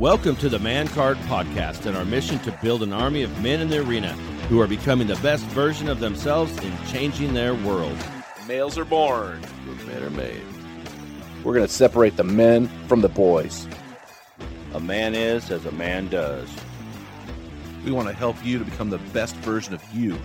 Welcome to the Man Card Podcast and our mission to build an army of men in the arena who are becoming the best version of themselves in changing their world. Males are born, but men are made. We're going to separate the men from the boys. A man is as a man does. We want to help you to become the best version of you.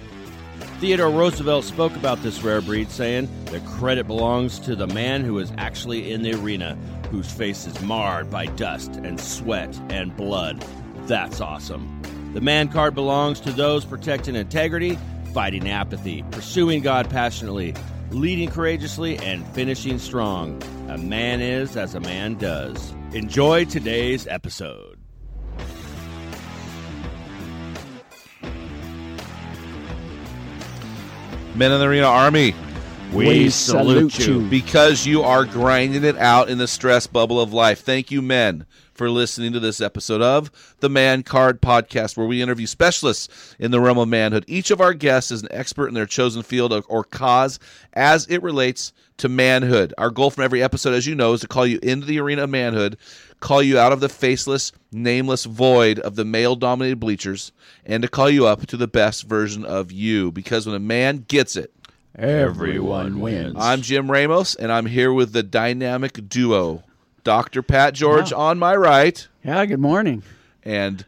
Theodore Roosevelt spoke about this rare breed, saying, The credit belongs to the man who is actually in the arena, whose face is marred by dust and sweat and blood. That's awesome. The man card belongs to those protecting integrity, fighting apathy, pursuing God passionately, leading courageously, and finishing strong. A man is as a man does. Enjoy today's episode. Men in the Arena Army, We, salute you. because you are grinding it out in the stress bubble of life. Thank you, men, for listening to this episode of the Man Card Podcast, where we interview specialists in the realm of manhood. Each of our guests is an expert in their chosen field or, or cause as it relates to manhood. Our goal from every episode, as you know, is to call you into the arena of manhood, call you out of the faceless, nameless void of the male dominated bleachers, and to call you up to the best version of you. Because when a man gets it, Everyone wins. I'm Jim Ramos, and I'm here with the dynamic duo, Dr. Pat George on my right yeah, good morning. and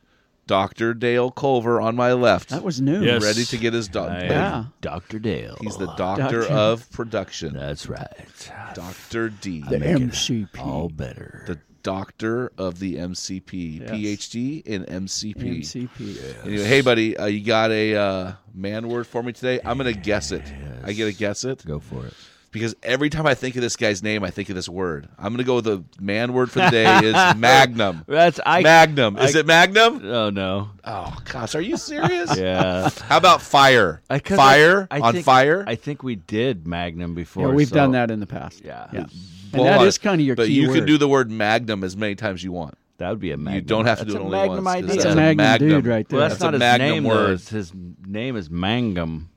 Dr. Dale Culver on my left. That was new. Yes. ready to get his dog. I am Yeah. Dr. Dale. He's the doctor Doctor. of production, That's right. Dr. D, The MCP. All better. the doctor of the MCP, Yes. PhD in MCP. MCP. Anyway, hey, buddy, uh, you got a uh, man word for me today? I'm going to guess it. I get to guess it Go for it. Because every time I think of this guy's name, I think of this word. I'm going to go with the man word for the day is magnum. That's I. Magnum. Is I- it Magnum? Oh no. Oh gosh, are you serious? Yeah. How about fire? I- 'cause fire I- I on think- fire. I think we did Magnum before. Yeah, we've so- done that in the past. Yeah. Yeah. Well, And that hold is on. kind of your But key you word. can do the word magnum as many times as you want. That would be a Magnum. You don't have to That's do it a only Magnum once. 'cause idea. That's that's a magnum dude right there. Well, that's, That's a not his Magnum name. word. His name is Mangum.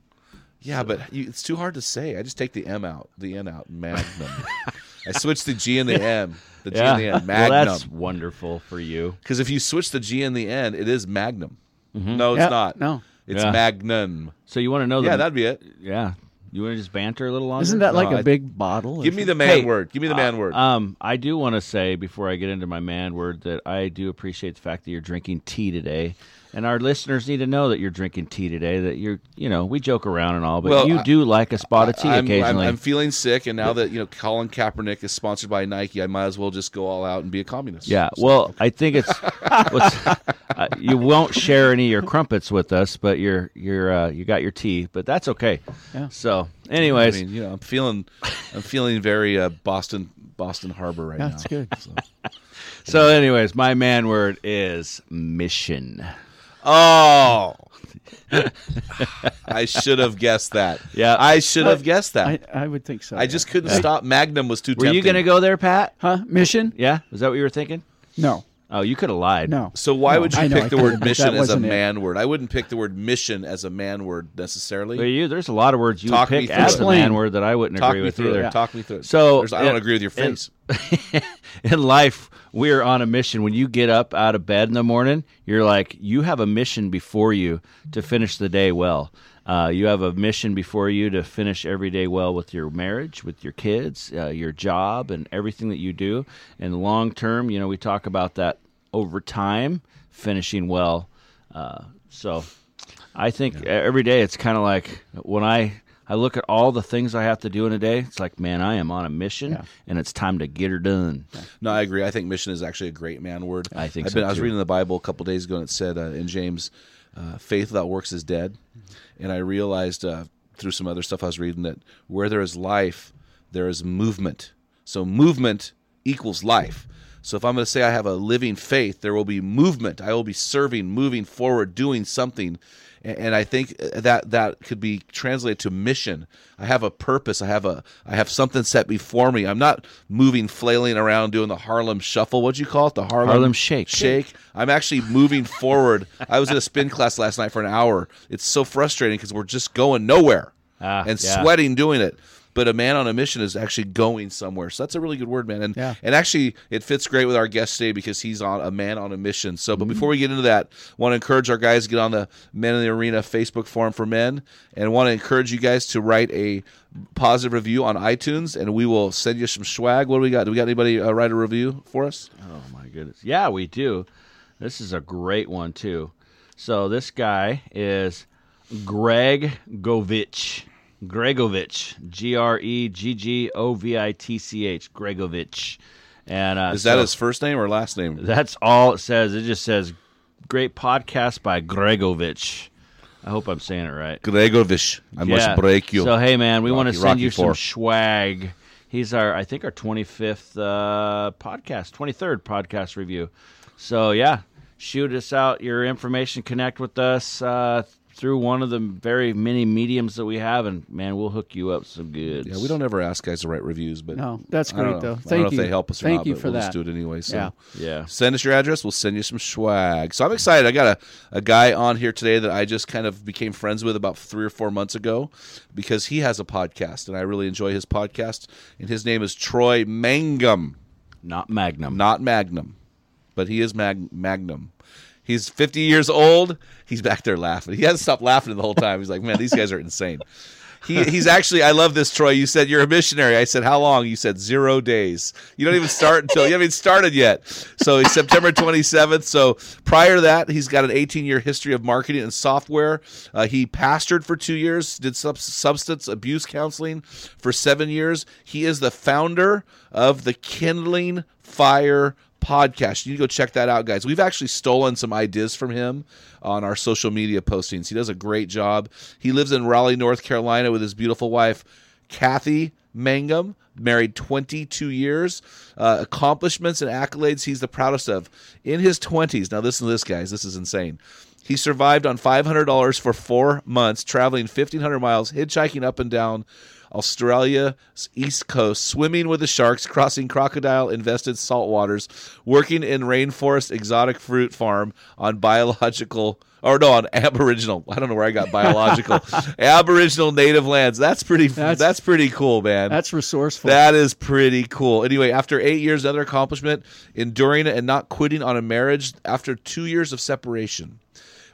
Yeah, but you, it's too hard to say. I just take the M out, the N out. Magnum. I switch the G and the M. The G Yeah. and the N. well, Magnum. that's wonderful for you. Because if you switch the G and the N, it is Magnum. No, it's Yeah, not. no. It's Yeah. Magnum. So you want to know? Yeah, the, that'd be it. Yeah. You want to just banter a little longer? Isn't that like No, a I- big bottle? Give me the man Hey, word. Give me the man Uh, word. Um, I do want to say before I get into my man word that I do appreciate the fact that you're drinking tea today, and our listeners need to know that you're drinking tea today. That you're, you know, we joke around and all, but Well, you I- do like a spot of tea I'm, I'm, occasionally. I'm feeling sick, and now that you know Colin Kaepernick is sponsored by Nike, I might as well just go all out and be a communist. Yeah, So- well, I think it's what's, uh, you won't share any of your crumpets with us, but you're you're uh, you got your tea, but that's okay. Yeah. So, I anyways, mean, you know, I'm feeling, I'm feeling very uh, Boston, Boston Harbor right now. That's good. So. so anyways, my man word is mission. Oh, I should have guessed that. Yeah. I should have guessed that. I, I, I would think so. I just couldn't stop. Magnum was too. Were you going to go there, Pat? Huh? Mission? Yeah, is that what you were thinking? No. Oh, you could have lied. No. So why No, would you I pick I the word mission as a wasn't it. man word? I wouldn't pick the word mission as a man word necessarily. But you, there's a lot of words you Talk me pick through as it. a man word that I wouldn't Talk agree me with through either. it. Talk me through it. So There's- I don't in- agree with your in- face. in life, we're on a mission. When you get up out of bed in the morning, you're like, you have a mission before you to finish the day well. Uh, you have a mission before you to finish every day well with your marriage, with your kids, uh, your job, and everything that you do. And long term, you know, we talk about that over time, finishing well. Uh, so I think every day it's kind of like when I I look at all the things I have to do in a day. It's like, man, I am on a mission, and it's time to get her done. No, I agree. I think mission is actually a great man word. I think I've so, been, I was reading the Bible a couple days ago, and it said uh, in James, uh, "Faith without works is dead." And I realized uh, through some other stuff I was reading that where there is life, there is movement. So movement equals life. So if I'm going to say I have a living faith, there will be movement. I will be serving, moving forward, doing something. And I think that that could be translated to mission. I have a purpose. I have a I have something set before me. I'm not moving, flailing around, doing the Harlem Shuffle. What'd you call it? The Harlem, Harlem Shake. Shake. I'm actually moving forward. I was in a spin class last night for an hour. It's so frustrating because we're just going nowhere Ah, and yeah. sweating doing it. But a man on a mission is actually going somewhere. So that's a really good word, man. And Yeah. and actually it fits great with our guest today because he's on a man on a mission. So but before we get into that, want to encourage our guys to get on the Men in the Arena Facebook forum for men and want to encourage you guys to write a positive review on iTunes and we will send you some swag. What do we got? Do we got anybody uh, write a review for us? Oh my goodness. Yeah, we do. This is a great one too. So this guy is Greg Govich. Gregovich. G R E G G O V I T C H. Gregovich. And uh, Is that so his first name or last name? That's all it says. It just says great podcast by Gregovich. I hope I'm saying it right. Gregovich. I must break you. So hey, man, we want to send Rocky you some swag. He's our, I think, our 25th uh, podcast, 23rd podcast review. So yeah, shoot us out your information, connect with us uh, through one of the very many mediums that we have, and man, we'll hook you up some goods. Yeah, we don't ever ask guys to write reviews, but No, that's I don't great, know. though. I don't Thank know if you. they help us or Thank not, you but for we'll just that. do it anyway. So Yeah. Yeah. send us your address. We'll send you some swag. So I'm excited. I got a, a guy on here today that I just kind of became friends with about three or four months ago because he has a podcast and I really enjoy his podcast. And his name is Troy Mangum, Not Magnum. not Magnum, but he is Mag- Magnum. He's 50 years old. He's back there laughing. He hasn't stopped laughing the whole time. He's like, man, these guys are insane. He, he's actually, I love this, Troy. You said you're a missionary. I said, how long? You said zero days. You don't even start until, you haven't even started yet. So he's September 27th. So prior to that, he's got an 18 year history of marketing and software. Uh, he pastored for two years, did sub- substance abuse counseling for seven years. He is the founder of the Kindling Fire podcast. You need to go check that out, guys. We've actually stolen some ideas from him on our social media postings. He does a great job. He lives in Raleigh, North Carolina with his beautiful wife, Kathy Mangum, married 22 years. Uh, accomplishments and accolades he's the proudest of. In his 20s, now listen to this, guys. This is insane. He survived on $500 for four months, traveling 1,500 miles, hitchhiking up and down Australia's east coast, swimming with the sharks, crossing crocodile invested salt waters, working in rainforest exotic fruit farm on biological or no on aboriginal I don't know where I got biological aboriginal native lands that's pretty that's, That's- pretty cool man That's resourceful. that is pretty cool. Anyway, after eight years, another accomplishment, enduring and not quitting on a marriage after two years of separation.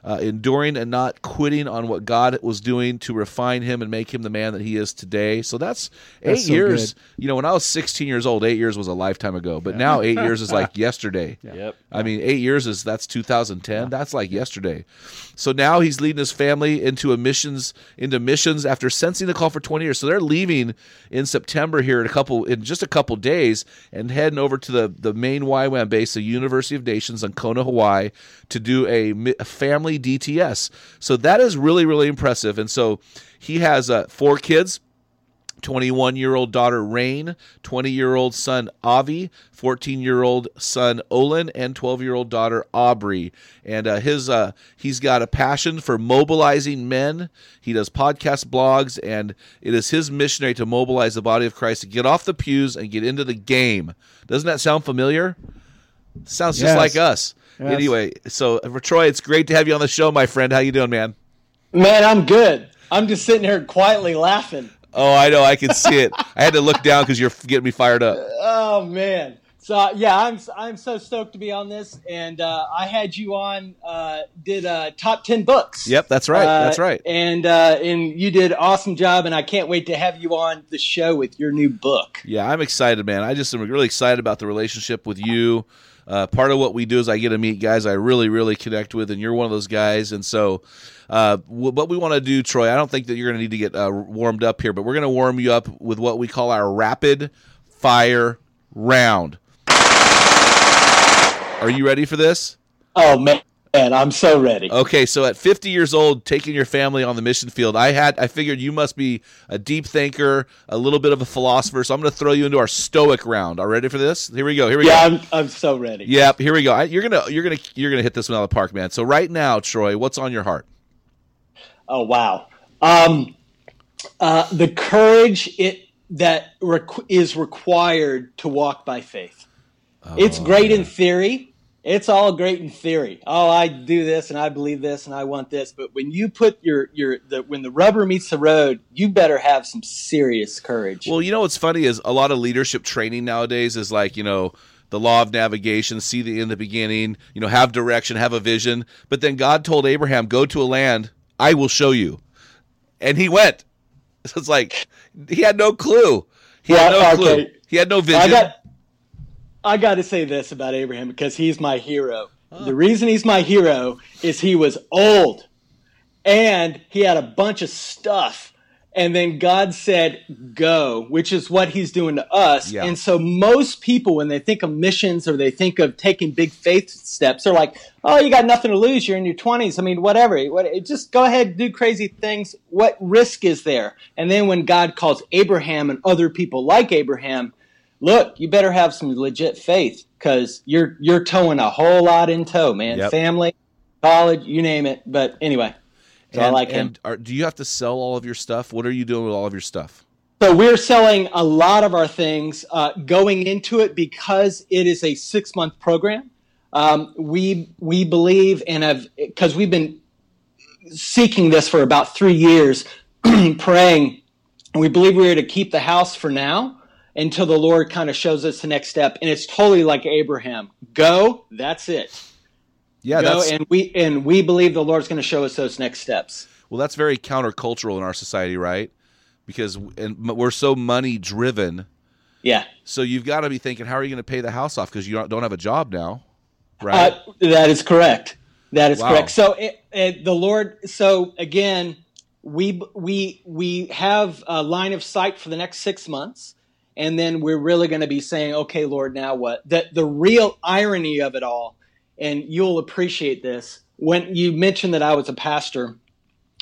Uh, enduring and not quitting on what God was doing to refine him and make him the man that he is today. So that's eight That's so years. good. You know, when I was 16 years old, eight years was a lifetime ago. But now eight years is like yesterday. Yep. I mean, eight years is that's 2010. That's like yesterday. So now he's leading his family into a missions into missions after sensing the call for 20 years. So they're leaving in September here in a couple in just a couple days and heading over to the the main YWAM base, the University of Nations on Kona, Hawaii, to do a, a family DTS. So that is really really impressive. And so he has uh, four kids. 21 year old daughter Rain, 20 year old son Avi, 14 year old son Olin, and 12 year old daughter Aubrey. And uh, his uh, he's got a passion for mobilizing men. He does podcast blogs, and it is his missionary to mobilize the body of Christ to get off the pews and get into the game. Doesn't that sound familiar? Sounds just Yes. like us. Yes. Anyway, so for Troy, it's great to have you on the show, my friend. How you doing, man? Man, I'm good. I'm just sitting here quietly laughing. Oh, I know. I can see it. I had to look down because you're getting me fired up. Oh man, So uh, yeah, I'm I'm so stoked to be on this, and uh, I had you on. Uh, did uh, top ten books. Yep, that's right. Uh, that's right. And uh, and you did awesome job, and I can't wait to have you on the show with your new book. Yeah, I'm excited, man. I just am really excited about the relationship with you. Uh, part of what we do is I get to meet guys I really, really connect with, and you're one of those guys. And so, uh, what we want to do, Troy, I don't think that you're going to need to get uh, warmed up here, but we're going to warm you up with what we call our rapid fire round. Are you ready for this? Oh man, I'm so ready. Okay, so at 50 years old, taking your family on the mission field, I had I figured you must be a deep thinker, a little bit of a philosopher. So I'm going to throw you into our stoic round. Are you ready for this? Here we go. Here we yeah, go. I'm I'm so ready. Yep. Here we go. I, you're gonna you're gonna you're gonna hit this one out of the park, man. So right now, Troy, what's on your heart? Oh wow. Um, uh, the courage it that requ- is required to walk by faith. it's great in theory. It's all great in theory. Oh, I do this and I believe this and I want this. But when you put your your the, when the rubber meets the road, you better have some serious courage. Well, you know what's funny is a lot of leadership training nowadays is like you know the law of navigation, see the in the beginning, you know, have direction, have a vision. But then God told Abraham, "Go to a land I will show you," and he went. So it's like he had no clue. He had no clue. He had no vision. I got to say this about Abraham because he's my hero. The reason he's my hero is he was old and he had a bunch of stuff and then God said go, which is what he's doing to us. Yeah. And so most people when they think of missions or they think of taking big faith steps, they're like, "Oh, you got nothing to lose. You're in your 20s. I mean, whatever. Just go ahead, do crazy things. What risk is there?" And then when God calls Abraham and other people like Abraham, look, you better have some legit faith because you're you're towing a whole lot in tow, man. Yep. Family, college, you name it. But anyway, so I and, like him. are, do you have to sell all of your stuff? What are you doing with all of your stuff? So we're selling a lot of our things uh, going into it because it is a six month program. Um, we we believe and have because we've been seeking this for about three years, praying. We believe we're to keep the house for now until the Lord kind of shows us the next step. And it's totally like Abraham: go, that's it. Yeah, go, that's and we and we believe the Lord's going to show us those next steps. well, that's very countercultural in our society, right? Because and we're so money driven. Yeah. So you've got to be thinking, how are you going to pay the house off? Because you don't, don't have a job now, right? Uh, that is correct. That is Wow. correct. So it, it, the Lord. So again, we we we have a line of sight for the next six months, and then we're really going to be saying, "Okay, Lord, now what?" That the real irony of it all, and you'll appreciate this when you mentioned that I was a pastor.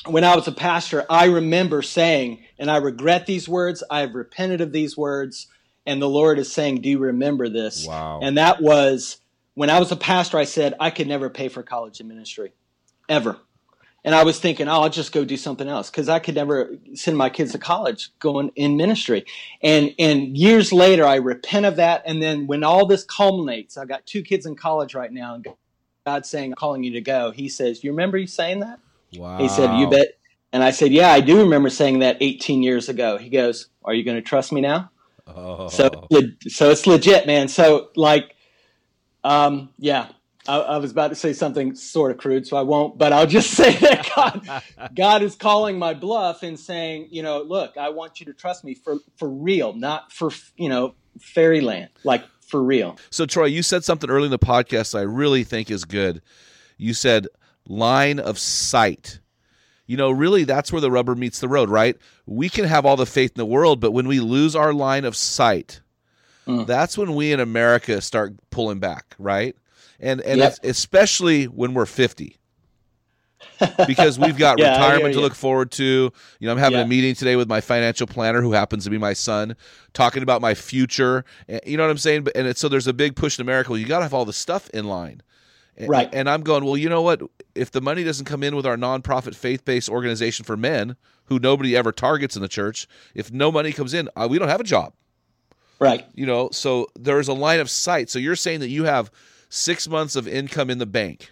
When I was a pastor, I remember saying, and I regret these words. I have repented of these words, and the Lord is saying, "Do you remember this?" Wow. And that was when I was a pastor, I said I could never pay for college in ministry, ever. And I was thinking, oh, I'll just go do something else because I could never send my kids to college going in ministry. And and years later, I repent of that. And then when all this culminates, I've got two kids in college right now, and God's saying, "I'm calling you to go." He says, "You remember you saying that?" wow. He said, "You bet." And I said, "Yeah, I do remember saying that 18 years ago." He goes, "Are you going to trust me now?" Oh. So, so it's legit, man. So, like, um, yeah, I, I was about to say something sort of crude, so I won't. But I'll just say that God, God is calling my bluff and saying, you know, look, I want you to trust me for for real, not for you know fairyland, like for real. So, Troy, you said something early in the podcast I really think is good. You said line of sight. You know, really, that's where the rubber meets the road, right? We can have all the faith in the world, but when we lose our line of sight, Mm. that's when we in America start pulling back, right? And and Yep. especially when we're fifty, because we've got Yeah, retirement to look forward to. You know, I'm having Yeah. a meeting today with my financial planner, who happens to be my son, talking about my future. And- You know what I'm saying? But and it's, so there's a big push in America. Well, you got to have all the stuff in line. And- Right. And I'm going, well, you know what? If the money doesn't come in with our nonprofit faith based organization for men, who nobody ever targets in the church, if no money comes in, uh, we don't have a job. Right. You know, so there's a line of sight. So you're saying that you have six months of income in the bank.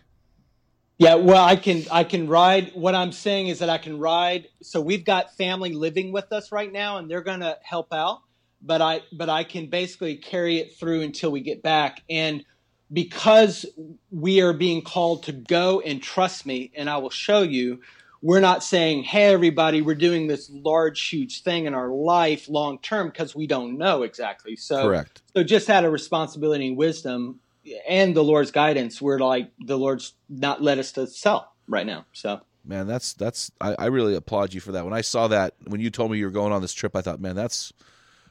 Yeah, well, I can I can ride. What I'm saying is that I can ride. So we've got family living with us right now, and they're going to help out. but I but I can basically carry it through until we get back. And because we are being called to go and trust me, and I will show you. We're not saying, "Hey, everybody, we're doing this large, huge thing in our life long term," because we don't know exactly. So, Correct. so just out of responsibility and wisdom, and the Lord's guidance, we're like the Lord's not let us to sell right now. So Man, that's that's I, I really applaud you for that. When I saw that, when you told me you were going on this trip, I thought, man, that's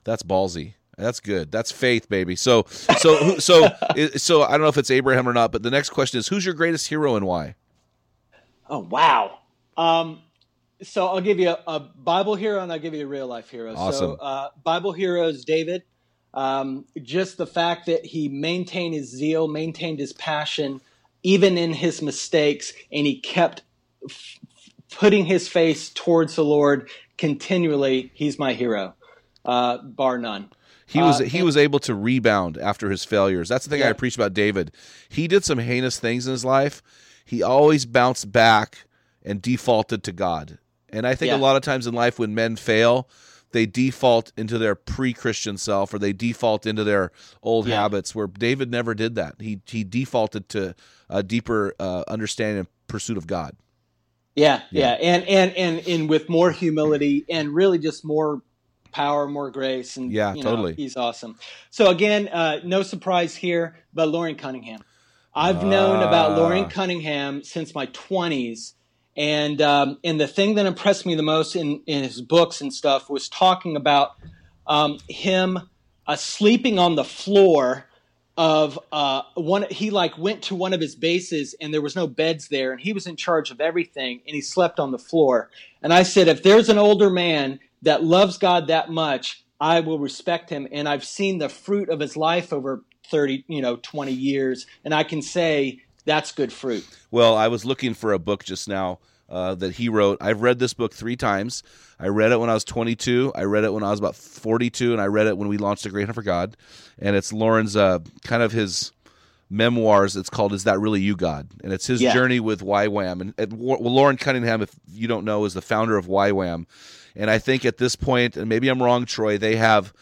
that's ballsy. That's good. That's faith, baby. So so so so I don't know if it's Abraham or not, but the next question is, who's your greatest hero and why? Oh wow. Um, so I'll give you a, a Bible hero and I'll give you a real life hero. Awesome. So uh, Bible hero is David. Um, just the fact that he maintained his zeal, maintained his passion, even in his mistakes, and he kept f- putting his face towards the Lord continually. He's my hero, uh, bar none. He was Uh, he was able to rebound after his failures. That's the thing I preach about David. He did some heinous things in his life. He always bounced back and defaulted to God. And I think a lot of times in life when men fail, they default into their pre-Christian self or they default into their old Yeah. habits where David never did that. He he defaulted to a deeper uh, understanding and pursuit of God. Yeah, Yeah. yeah, and and and and with more humility and really just more power, more grace, and Yeah, you know, totally. he's awesome. So again, uh, no surprise here, but Loren Cunningham. I've known about. Loren Cunningham since my twenties, and um, and the thing that impressed me the most in in his books and stuff was talking about um, him uh, sleeping on the floor of uh, one. He like went to one of his bases and there was no beds there, and he was in charge of everything, and he slept on the floor. And I said, if there's an older man that loves God that much, I will respect him. And I've seen the fruit of his life over thirty, you know, twenty years, and I can say that's good fruit. Well, I was looking for a book just now uh, that he wrote. I've read this book three times. I read it when I was 22. I read it when I was about 42, and I read it when we launched a Great Hunt for God. And it's Loren's uh, kind of his memoirs. It's called "Is That Really You, God?" And it's his Yeah. journey with YWAM. And, and well, Loren Cunningham, if you don't know, is the founder of YWAM. And I think at this point, and maybe I'm wrong, Troy, they have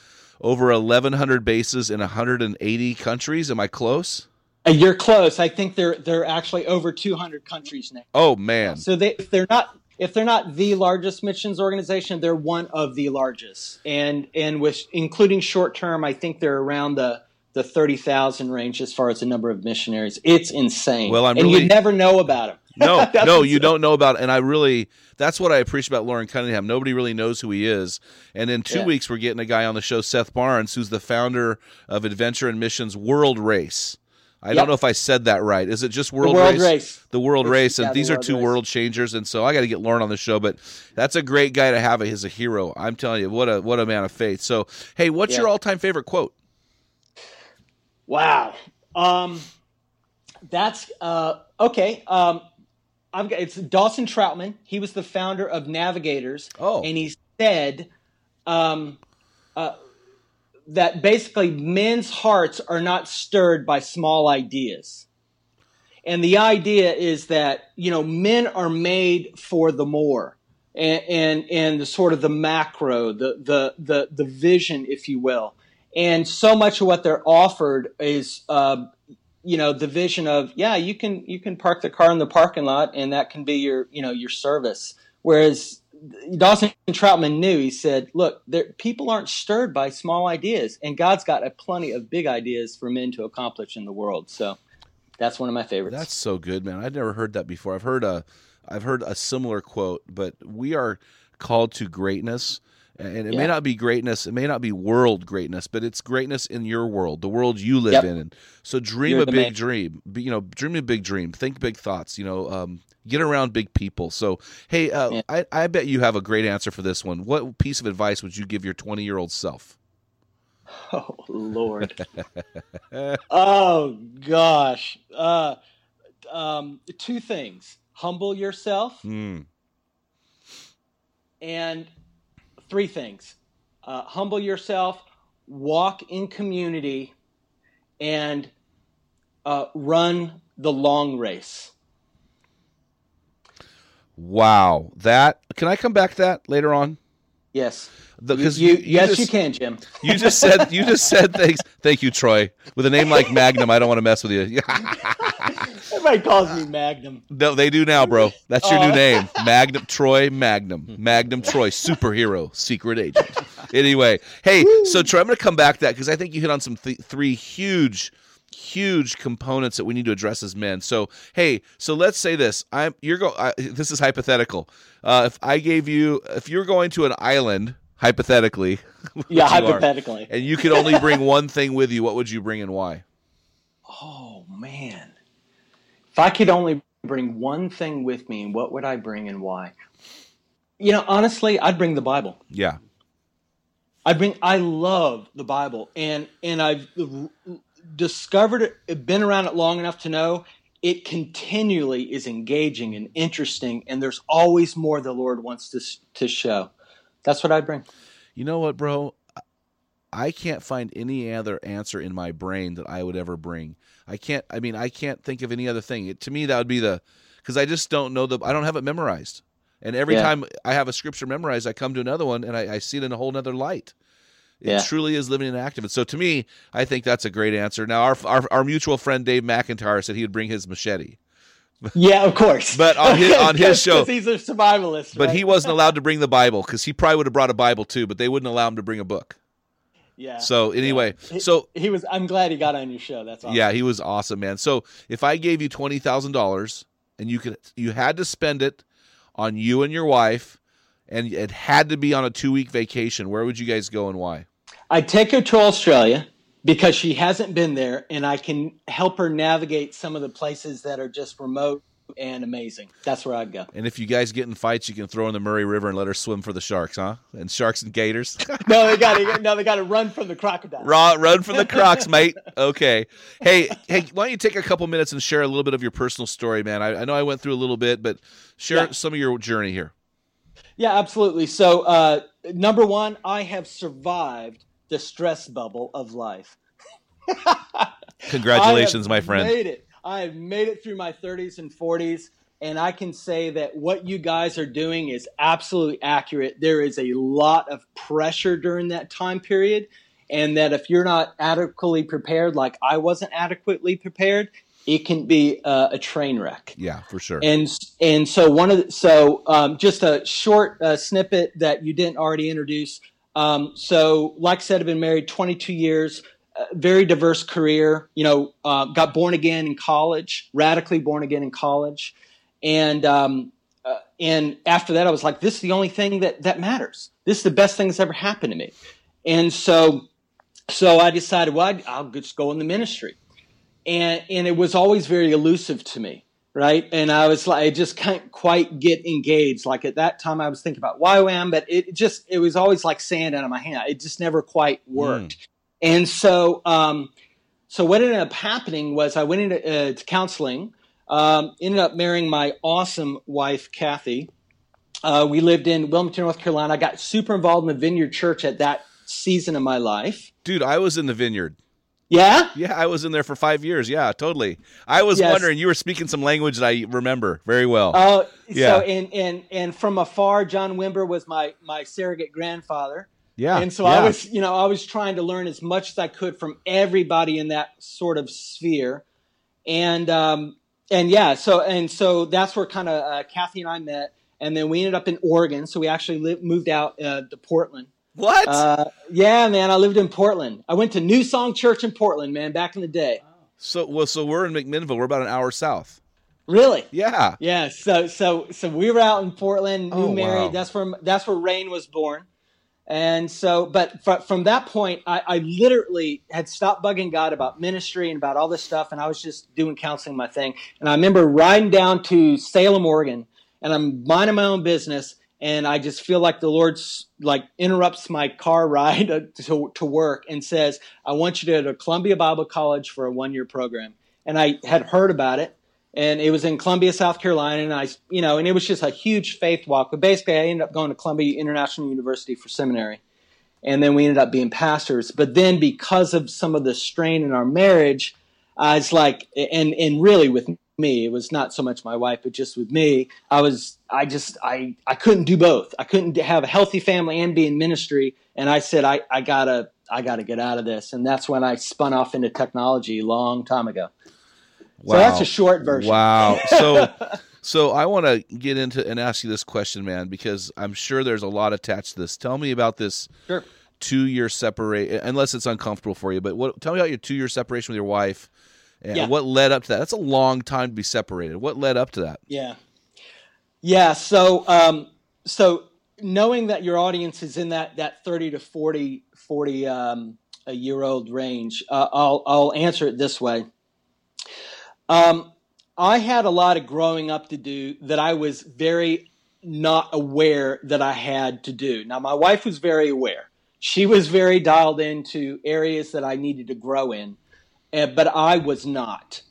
over 1,100 bases in 180 countries. Am I close? Uh, You're close. I think they're they're actually over 200 countries now. Oh man, So they if they're not if they're not the largest missions organization, they're one of the largest. And and with including short term, I think they're around the the 30,000 range as far as the number of missionaries. It's insane. Well, I'm and really- you never know about them. No, no, you don't know about. And I really, that's what I appreciate about Loren Cunningham. Nobody really knows who he is. And in two Yeah. weeks, we're getting a guy on the show, Seth Barnes, who's the founder of Adventure and Missions World Race. I Yep. don't know if I said that right. Is it just World, World Race? Race. The World It's- Race, and yeah, the these are two Race. world changers. And so I got to get Loren on the show. But that's a great guy to have as a hero. I'm telling you, what a what a man of faith. So, hey, what's Yeah. your all time favorite quote? Wow. Um, that's uh, okay. Um, I've got it's Dawson Trotman. He was the founder of Navigators. Oh. and he said um, uh, that basically men's hearts are not stirred by small ideas. And the idea is that you know men are made for the more, and and, and the sort of the macro, the the the the vision, if you will. And so much of what they're offered is, uh, you know, the vision of yeah, you can you can park the car in the parking lot, and that can be your you know your service. Whereas Dawson Trotman knew he said, look, there, people aren't stirred by small ideas, and God's got a plenty of big ideas for men to accomplish in the world. So that's one of my favorites. That's so good, man. I'd never heard that before. I've heard a, I've heard a similar quote, but we are called to greatness, and it may not be greatness. It may not be world greatness, but it's greatness in your world, the world you live Yep. in. And so, dream You're a big man. dream. You know, dream a big dream. Think big thoughts. You know, um, get around big people. So, hey, uh, Yeah. I, I bet you have a great answer for this one. What piece of advice would you give your twenty year old self? Oh Lord. oh gosh. Uh, um, two things: humble yourself, Hmm. and three things: uh, humble yourself, walk in community, and uh, run the long race. Wow, that can I come back to that later on? Yes. because You, you- you yes, just- you can, Jim. You just said you just said thanks. Thank you, Troy. With a name like Magnum, I don't want to mess with you. Everybody calls me Magnum. no, they do now, bro. That's your new Oh. name, Magnum Troy Magnum Magnum Troy, superhero, secret agent. Anyway, hey, so Troy, I'm going to come back to that because I think you hit on some th- three huge, huge components that we need to address as men. So, hey, so let's say this. I'm you're go. I, this is hypothetical. Uh, if I gave you, if you're going to an island, hypothetically, Yeah, you are, hypothetically. and you could only bring one thing with you, what would you bring and why? Oh man. If I could only bring one thing with me, what would I bring and why? You know, honestly, I'd bring the Bible. Yeah. I bring I love the Bible and and I've discovered it been around it long enough to know it continually is engaging and interesting and there's always more the Lord wants to to show. That's what I bring. You know what, bro? I can't find any other answer in my brain that I would ever bring. I can't. I mean, I can't think of any other thing. It, to me, that would be the because I just don't know the. I don't have it memorized, and every Yeah. time I have a scripture memorized, I come to another one and I, I see it in a whole other light. It Yeah. truly is living and active. And so, to me, I think that's a great answer. Now, our our, our mutual friend Dave McIntyre said he would bring his machete, Yeah, of course. But on his- on his show- he's a survivalist. but right? he wasn't allowed to bring the Bible because he probably would have brought a Bible too, but they wouldn't allow him to bring a book. Yeah. So anyway, He- so he was. I'm glad he got on your show. That's awesome. Yeah, he was awesome, man. So if I gave you twenty thousand dollars and you could you had to spend it on you and your wife, and it had to be on a two week vacation, where would you guys go and why? I'd take her to Australia because she hasn't been there, and I can help her navigate some of the places that are just remote and amazing. That's where I'd go. And if you guys get in fights, you can throw in the Murray River and let her swim for the sharks, huh? And sharks and gators. No, they got to. No, they got to run from the crocodile. Raw, run from the crocs, mate. Okay. Hey, hey, why don't you take a couple minutes and share a little bit of your personal story, man? I, I know I went through a little bit, but share Yeah. some of your journey here. Yeah, absolutely. So, uh, number one, I have survived the stress bubble of life. Congratulations, my friend. Made it. I have made it through my 30s and 40s, and I can say that what you guys are doing is absolutely accurate. There is a lot of pressure during that time period, and that if you're not adequately prepared, like I wasn't adequately prepared, it can be uh, a train wreck. Yeah, for sure. And and so one of the, so um, just a short uh, snippet that you didn't already introduce. Um, so, like I said, I've been married 22 years, very diverse career. You know, uh, got born again in college, radically born again in college, and um, uh, and after that, I was like, this is the only thing that that matters. This is the best thing that's ever happened to me. And so, so I decided, well, I'd, I'll just go in the ministry and and it was always very elusive to me right and i was like i just can't quite get engaged like at that time i was thinking about YWAM, but it just it was always like sand out of my hand it just never quite worked and so um so what ended up happening was i went into uh, to counseling um, ended up marrying my awesome wife kathy uh, we lived in wilmington north carolina i got super involved in the vineyard church at that season of my life Dude, I was in the vineyard. yeah Yeah, I was in there for five years. Yeah, totally. I was Yes. wondering, you were speaking some language that I remember very well. Oh, Yeah. so and and and from afar, John Wimber was my my surrogate grandfather, yeah. and so yeah. I was, you know, I was trying to learn as much as I could from everybody in that sort of sphere, and um and yeah, so and so that's where kind of uh, Kathy and I met, and then we ended up in Oregon. So we actually lived, moved out uh, to Portland. What? Uh, yeah, man, I lived in Portland. I went to New Song Church in Portland, man, back in the day. so, well, so we're in McMinnville. We're about an hour south. Really? Yeah. Yeah, so so so we were out in Portland, new Oh, married. wow. That's where that's where Rain was born, and so but fr- from that point, I, I literally had stopped bugging God about ministry and about all this stuff, and I was just doing counseling my thing. And I remember riding down to Salem, Oregon, and I'm minding my own business, and I just feel like the Lord's like interrupts my car ride to to work and says, "I want you to go to Columbia Bible College for a one year program." And I had heard about it and it was in Columbia, South Carolina, and I, you know, and it was just a huge faith walk. But basically, I ended up going to Columbia International University for seminary, and then we ended up being pastors. But then, because of some of the strain in our marriage, I was like, and and really with me. It was not so much my wife, but just with me. I was, I just, I, I couldn't do both. I couldn't have a healthy family and be in ministry. And I said, I, I gotta, I gotta get out of this. And that's when I spun off into technology a long time ago. So that's a short version. Wow. So, so I want to get into and ask you this question, man, because I'm sure there's a lot attached to this. Tell me about this Sure. two year separate, unless it's uncomfortable for you. But what? Tell me about your two year separation with your wife, and Yeah. what led up to that. That's a long time to be separated. What led up to that? Yeah. Yeah. So, um, so knowing that your audience is in that, that 30 to 40, 40, um, a year old range, uh, I'll, I'll answer it this way. Um, I had a lot of growing up to do that I was very not aware that I had to do. Now, my wife was very aware. She was very dialed into areas that I needed to grow in, eh, but I was not.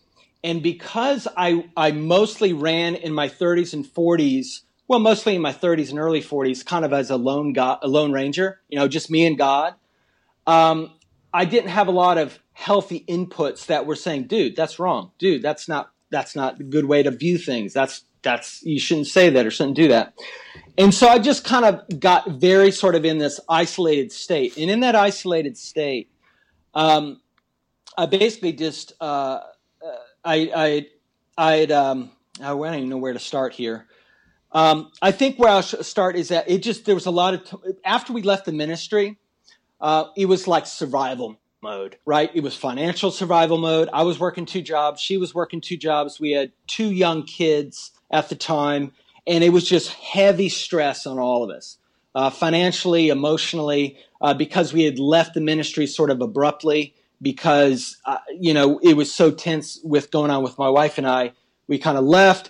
And because I, I mostly ran in my 30s and 40s, well, mostly in my 30s and early 40s, kind of as a lone, God, a lone ranger, you know, just me and God, um, I didn't have a lot of healthy inputs that were saying, dude, that's wrong. Dude, that's not, that's not a good way to view things. That's, that's, you shouldn't say that or shouldn't do that. And so I just kind of got very sort of in this isolated state. And in that isolated state, um, I basically just, uh, I, I, I'd, um, I don't even know where to start here. Um, I think where I'll start is that it just, there was a lot of, t- after we left the ministry, uh, it was like survival mode, right? It was financial survival mode. I was working two jobs. She was working two jobs. We had two young kids at the time, and it was just heavy stress on all of us, uh, financially, emotionally, uh, because we had left the ministry sort of abruptly because, uh, you know, it was so tense with going on with my wife and I. We kind of left.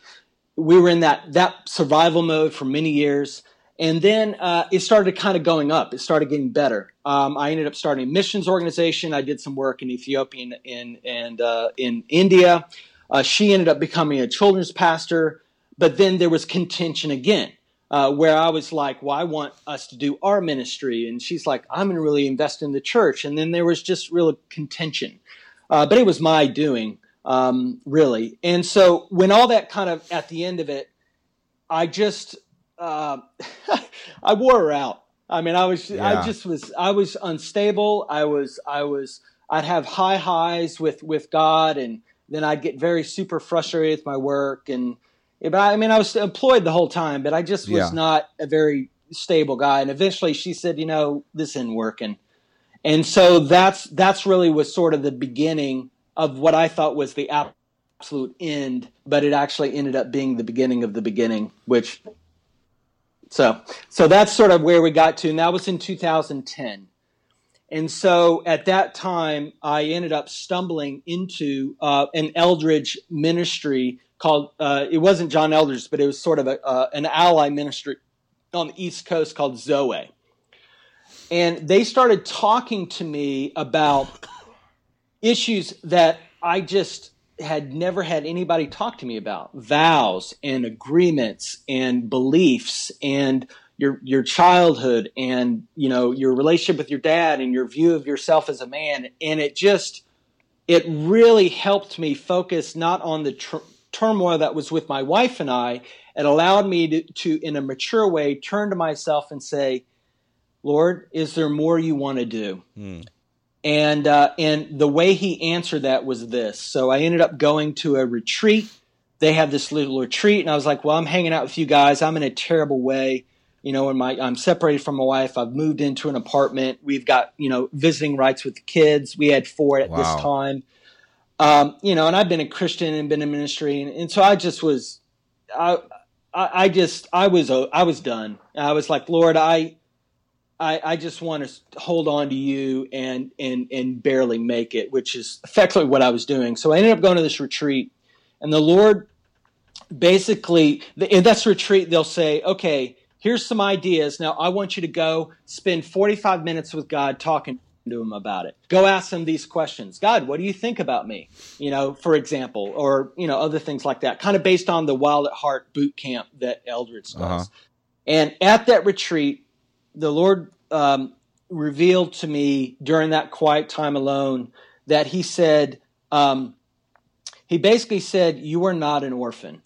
We were in that, that survival mode for many years. And then uh, it started kind of going up. It started getting better. Um, I ended up starting a missions organization. I did some work in Ethiopia and in, uh, in India. Uh, she ended up becoming a children's pastor. But then there was contention again, uh, where I was like, "Well, I want us to do our ministry," and she's like, "I'm going to really invest in the church." And then there was just real contention. Uh, but it was my doing, um, really. And so when all that kind of at the end of it, I just uh, I wore her out. I mean, I was Yeah. I just was I was unstable. I was I was I'd have high highs with with God, and then I'd get very super frustrated with my work. And but I mean, I was employed the whole time, but I just was Yeah. not a very stable guy. And eventually, she said, "You know, this isn't working." And so that's that's really was sort of the beginning of what I thought was the absolute end, but it actually ended up being the beginning of the beginning, which so so that's sort of where we got to, and that was in 2010. And so at that time, I ended up stumbling into uh, an Eldredge ministry called. Uh, it wasn't John Eldredge, but it was sort of a, uh, an ally ministry on the East Coast called Zoe. And they started talking to me about issues that I just had never had anybody talk to me about vows and agreements and beliefs and your your childhood and you know your relationship with your dad and your view of yourself as a man. And it just it really helped me focus not on the tr- turmoil that was with my wife and I. It allowed me to, to in a mature way turn to myself and say lord is there more you want to do hmm. And uh, and the way he answered that was this. So I ended up going to a retreat. They had this little retreat, and I was like, "Well, I'm hanging out with you guys. I'm in a terrible way, you know. And my I'm separated from my wife. I've moved into an apartment. We've got you know visiting rights with the kids. We had four at Wow. this time, um, you know. And I've been a Christian and been in ministry, and, and so I just was, I, I I just I was uh, I was done. I was like, Lord, I I, I just want to hold on to you and and and barely make it, which is effectively what I was doing. So I ended up going to this retreat, and the Lord basically in this retreat they'll say, okay, here's some ideas. Now I want you to go spend 45 minutes with God talking to him about it. Go ask him these questions. God, what do you think about me? You know, for example, or you know other things like that, kind of based on the Wild at Heart boot camp that Eldredge does. Uh-huh. And at that retreat, the Lord um, revealed to me during that quiet time alone that He said, um, he basically said, "You are not an orphan,"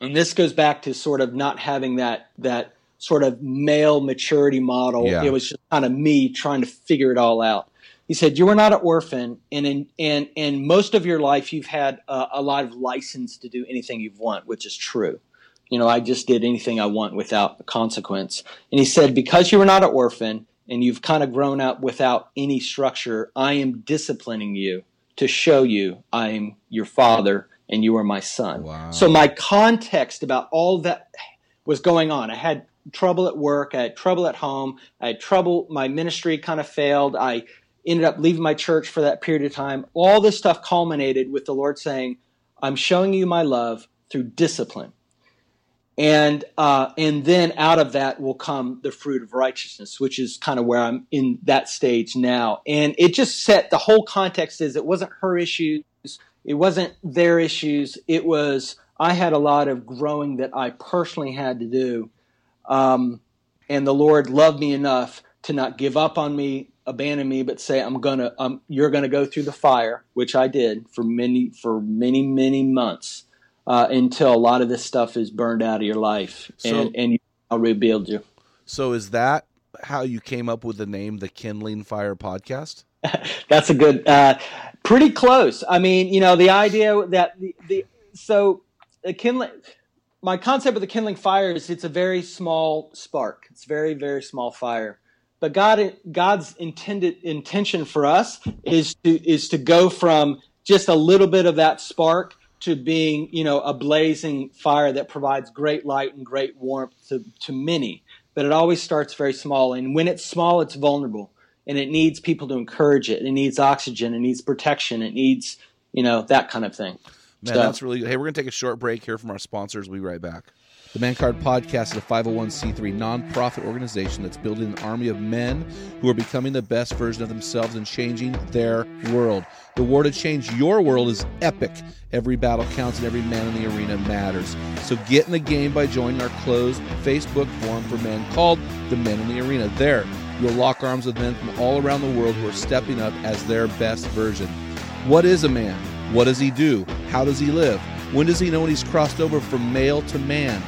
and this goes back to sort of not having that that sort of male maturity model. Yeah. It was just kind of me trying to figure it all out. He said, "You are not an orphan, and in and and most of your life you've had a, a lot of license to do anything you want, which is true. You know, I just did anything I want without consequence." And he said, "Because you were not an orphan." And you've kind of grown up without any structure. I am disciplining you to show you I am your father and you are my son. Wow. So my context about all that was going on. I had trouble at work. I had trouble at home. I had trouble. My ministry kind of failed. I ended up leaving my church for that period of time. All this stuff culminated with the Lord saying, I'm showing you my love through discipline. And uh, and then out of that will come the fruit of righteousness, which is kind of where I'm in that stage now. And it just set the whole context is it wasn't her issues, it wasn't their issues. It was I had a lot of growing that I personally had to do, um, and the Lord loved me enough to not give up on me, abandon me, but say I'm gonna um, you're gonna go through the fire, which I did for many for many many months uh, until a lot of this stuff is burned out of your life, So- and and I'll rebuild you. So is that how you came up with the name the Kindling Fire podcast? That's a good, uh, pretty close. I mean, you know, the idea that the, the so the kindling, my concept of the kindling fire is it's a very small spark. It's very very small fire, but God God's intended intention for us is to is to go from just a little bit of that spark to being you know a blazing fire that provides great light and great warmth to, to many. But it always starts very small, and when it's small, it's vulnerable and it needs people to encourage it. It needs oxygen. It needs protection. It needs, you know, that kind of thing. Man, So- that's really good. Hey, we're gonna take a short break here from our sponsors. We'll be right back. The Man Card Podcast is a 501c3 nonprofit organization that's building an army of men who are becoming the best version of themselves and changing their world. The war to change your world is epic. Every battle counts and every man in the arena matters. So get in the game by joining our closed Facebook forum for men called The Men in the Arena. There, you'll lock arms with men from all around the world who are stepping up as their best version. What is a man? What does he do? How does he live? When does he know when he's crossed over from male to man?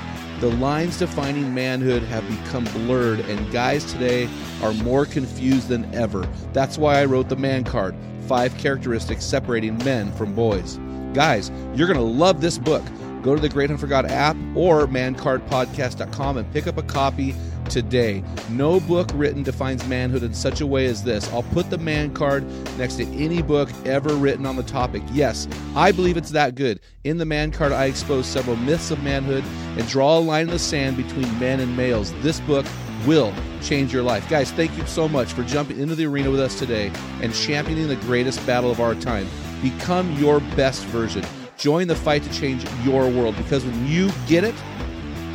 The lines defining manhood have become blurred, and guys today are more confused than ever. That's why I wrote the Man Card Five Characteristics Separating Men from Boys. Guys, you're going to love this book. Go to the Great Hunt app or mancardpodcast.com and pick up a copy today. No book written defines manhood in such a way as this. I'll put the man card next to any book ever written on the topic. Yes, I believe it's that good. In the man card, I expose several myths of manhood and draw a line in the sand between men and males. This book will change your life. Guys, thank you so much for jumping into the arena with us today and championing the greatest battle of our time. Become your best version. Join the fight to change your world because when you get it,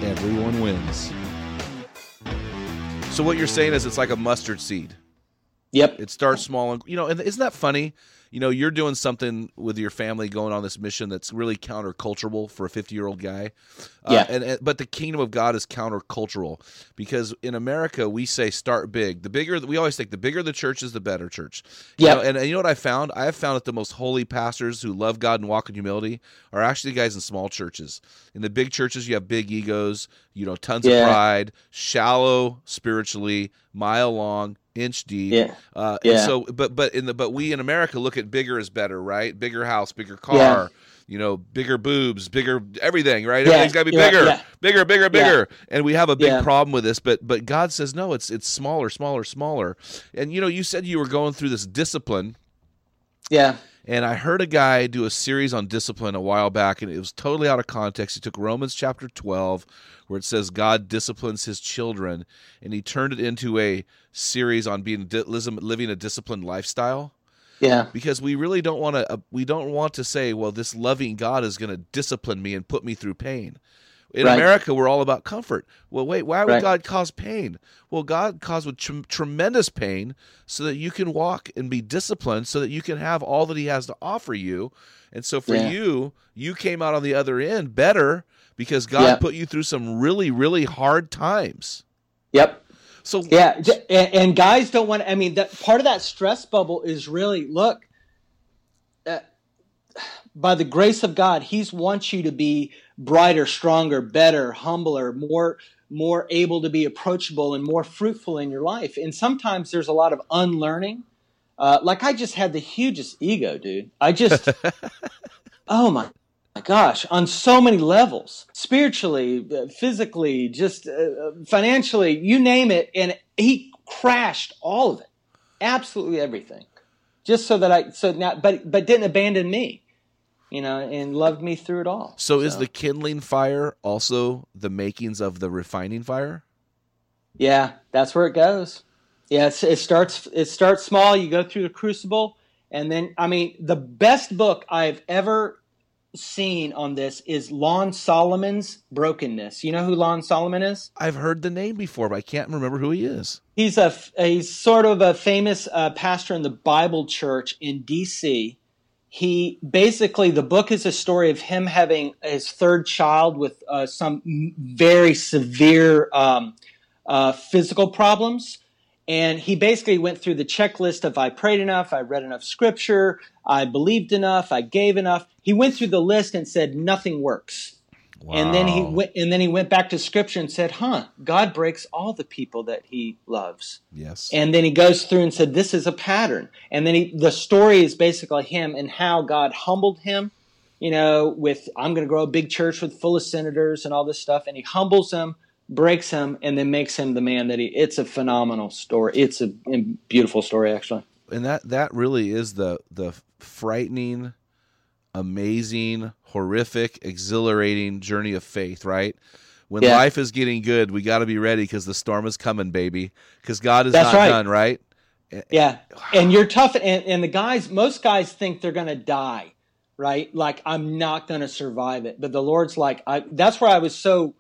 everyone wins. So what you're saying is it's like a mustard seed. Yep. It starts small, and you know, and isn't that funny? You know, you're doing something with your family, going on this mission that's really countercultural for a 50 year old guy. Uh, Yeah. and, and but the kingdom of God is countercultural because in America we say start big. The bigger we always think, the bigger the church is, the better church. Know, and, and you know what I found? I have found that the most holy pastors who love God and walk in humility are actually guys in small churches. In the big churches, you have big egos, you know, tons Yeah. of pride, shallow spiritually, mile long, inch deep. Yeah. Uh, and Yeah. so, but but in the but we in America look at bigger is better, right? Bigger house, bigger car. Yeah. You know, bigger boobs, bigger everything, right? Yeah, Everything's got to be bigger, yeah. bigger, bigger, bigger. And we have a big problem with this, but but God says no, it's it's smaller, smaller, smaller. And you know, you said you were going through this discipline, Yeah. and I heard a guy do a series on discipline a while back, and it was totally out of context. He took Romans chapter 12, where it says God disciplines his children, and he turned it into a series on being living a disciplined lifestyle. Yeah. Because we really don't want to, uh, we don't want to say, well, this loving God is going to discipline me and put me through pain. In Right. America, we're all about comfort. Well, wait, why would Right. God cause pain? Well, God caused with tr- tremendous pain so that you can walk and be disciplined, so that you can have all that He has to offer you. And so for Yeah. you, you came out on the other end better because God Yeah. put you through some really, really hard times. Yep. So Yeah, and, and guys don't want. I mean, that part of that stress bubble is really look. Uh, by the grace of God, He's wants you to be brighter, stronger, better, humbler, more more able to be approachable and more fruitful in your life. And sometimes there's a lot of unlearning. Uh, like I just had the hugest ego, dude. I just, oh my, my gosh, on so many levels, spiritually, uh, physically, just uh, financially, you name it, and he crashed all of it, absolutely everything, just so that I so now, but but didn't abandon me you know, and loved me through it all. So, is the kindling fire also the makings of the refining fire? Yeah, that's where it goes. Yeah, it starts it starts small. You go through the crucible, and then I mean, the best book I've ever seen on this is Lon Solomon's Brokenness. You know who Lon Solomon is? I've heard the name before, but I can't remember who he is. He's a he's sort of a famous uh, pastor in the Bible Church in D.C he basically the book is a story of him having his third child with uh, some very severe um, uh, physical problems. And he basically went through the checklist of i prayed enough i read enough scripture i believed enough i gave enough. He went through the list and said nothing works Wow. And then he went, and then he went back to scripture and said, "Huh, God breaks all the people that He loves." Yes. And then he goes through and said, "This is a pattern." And then he, the story is basically him and how God humbled him. You know, with I'm going to grow a big church with full of senators and all this stuff, and he humbles him, breaks him, and then makes him the man that he. It's a phenomenal story. It's a, a beautiful story, actually. And that that really is the the frightening amazing, horrific, exhilarating journey of faith, right? When yeah. life is getting good, we got to be ready because the storm is coming, baby. Because God is That's not right. done, right? Yeah, and you're tough, and, and the guys, most guys think they're going to die, right? Like I'm not going to survive it, but the Lord's like, I. That's where I was so.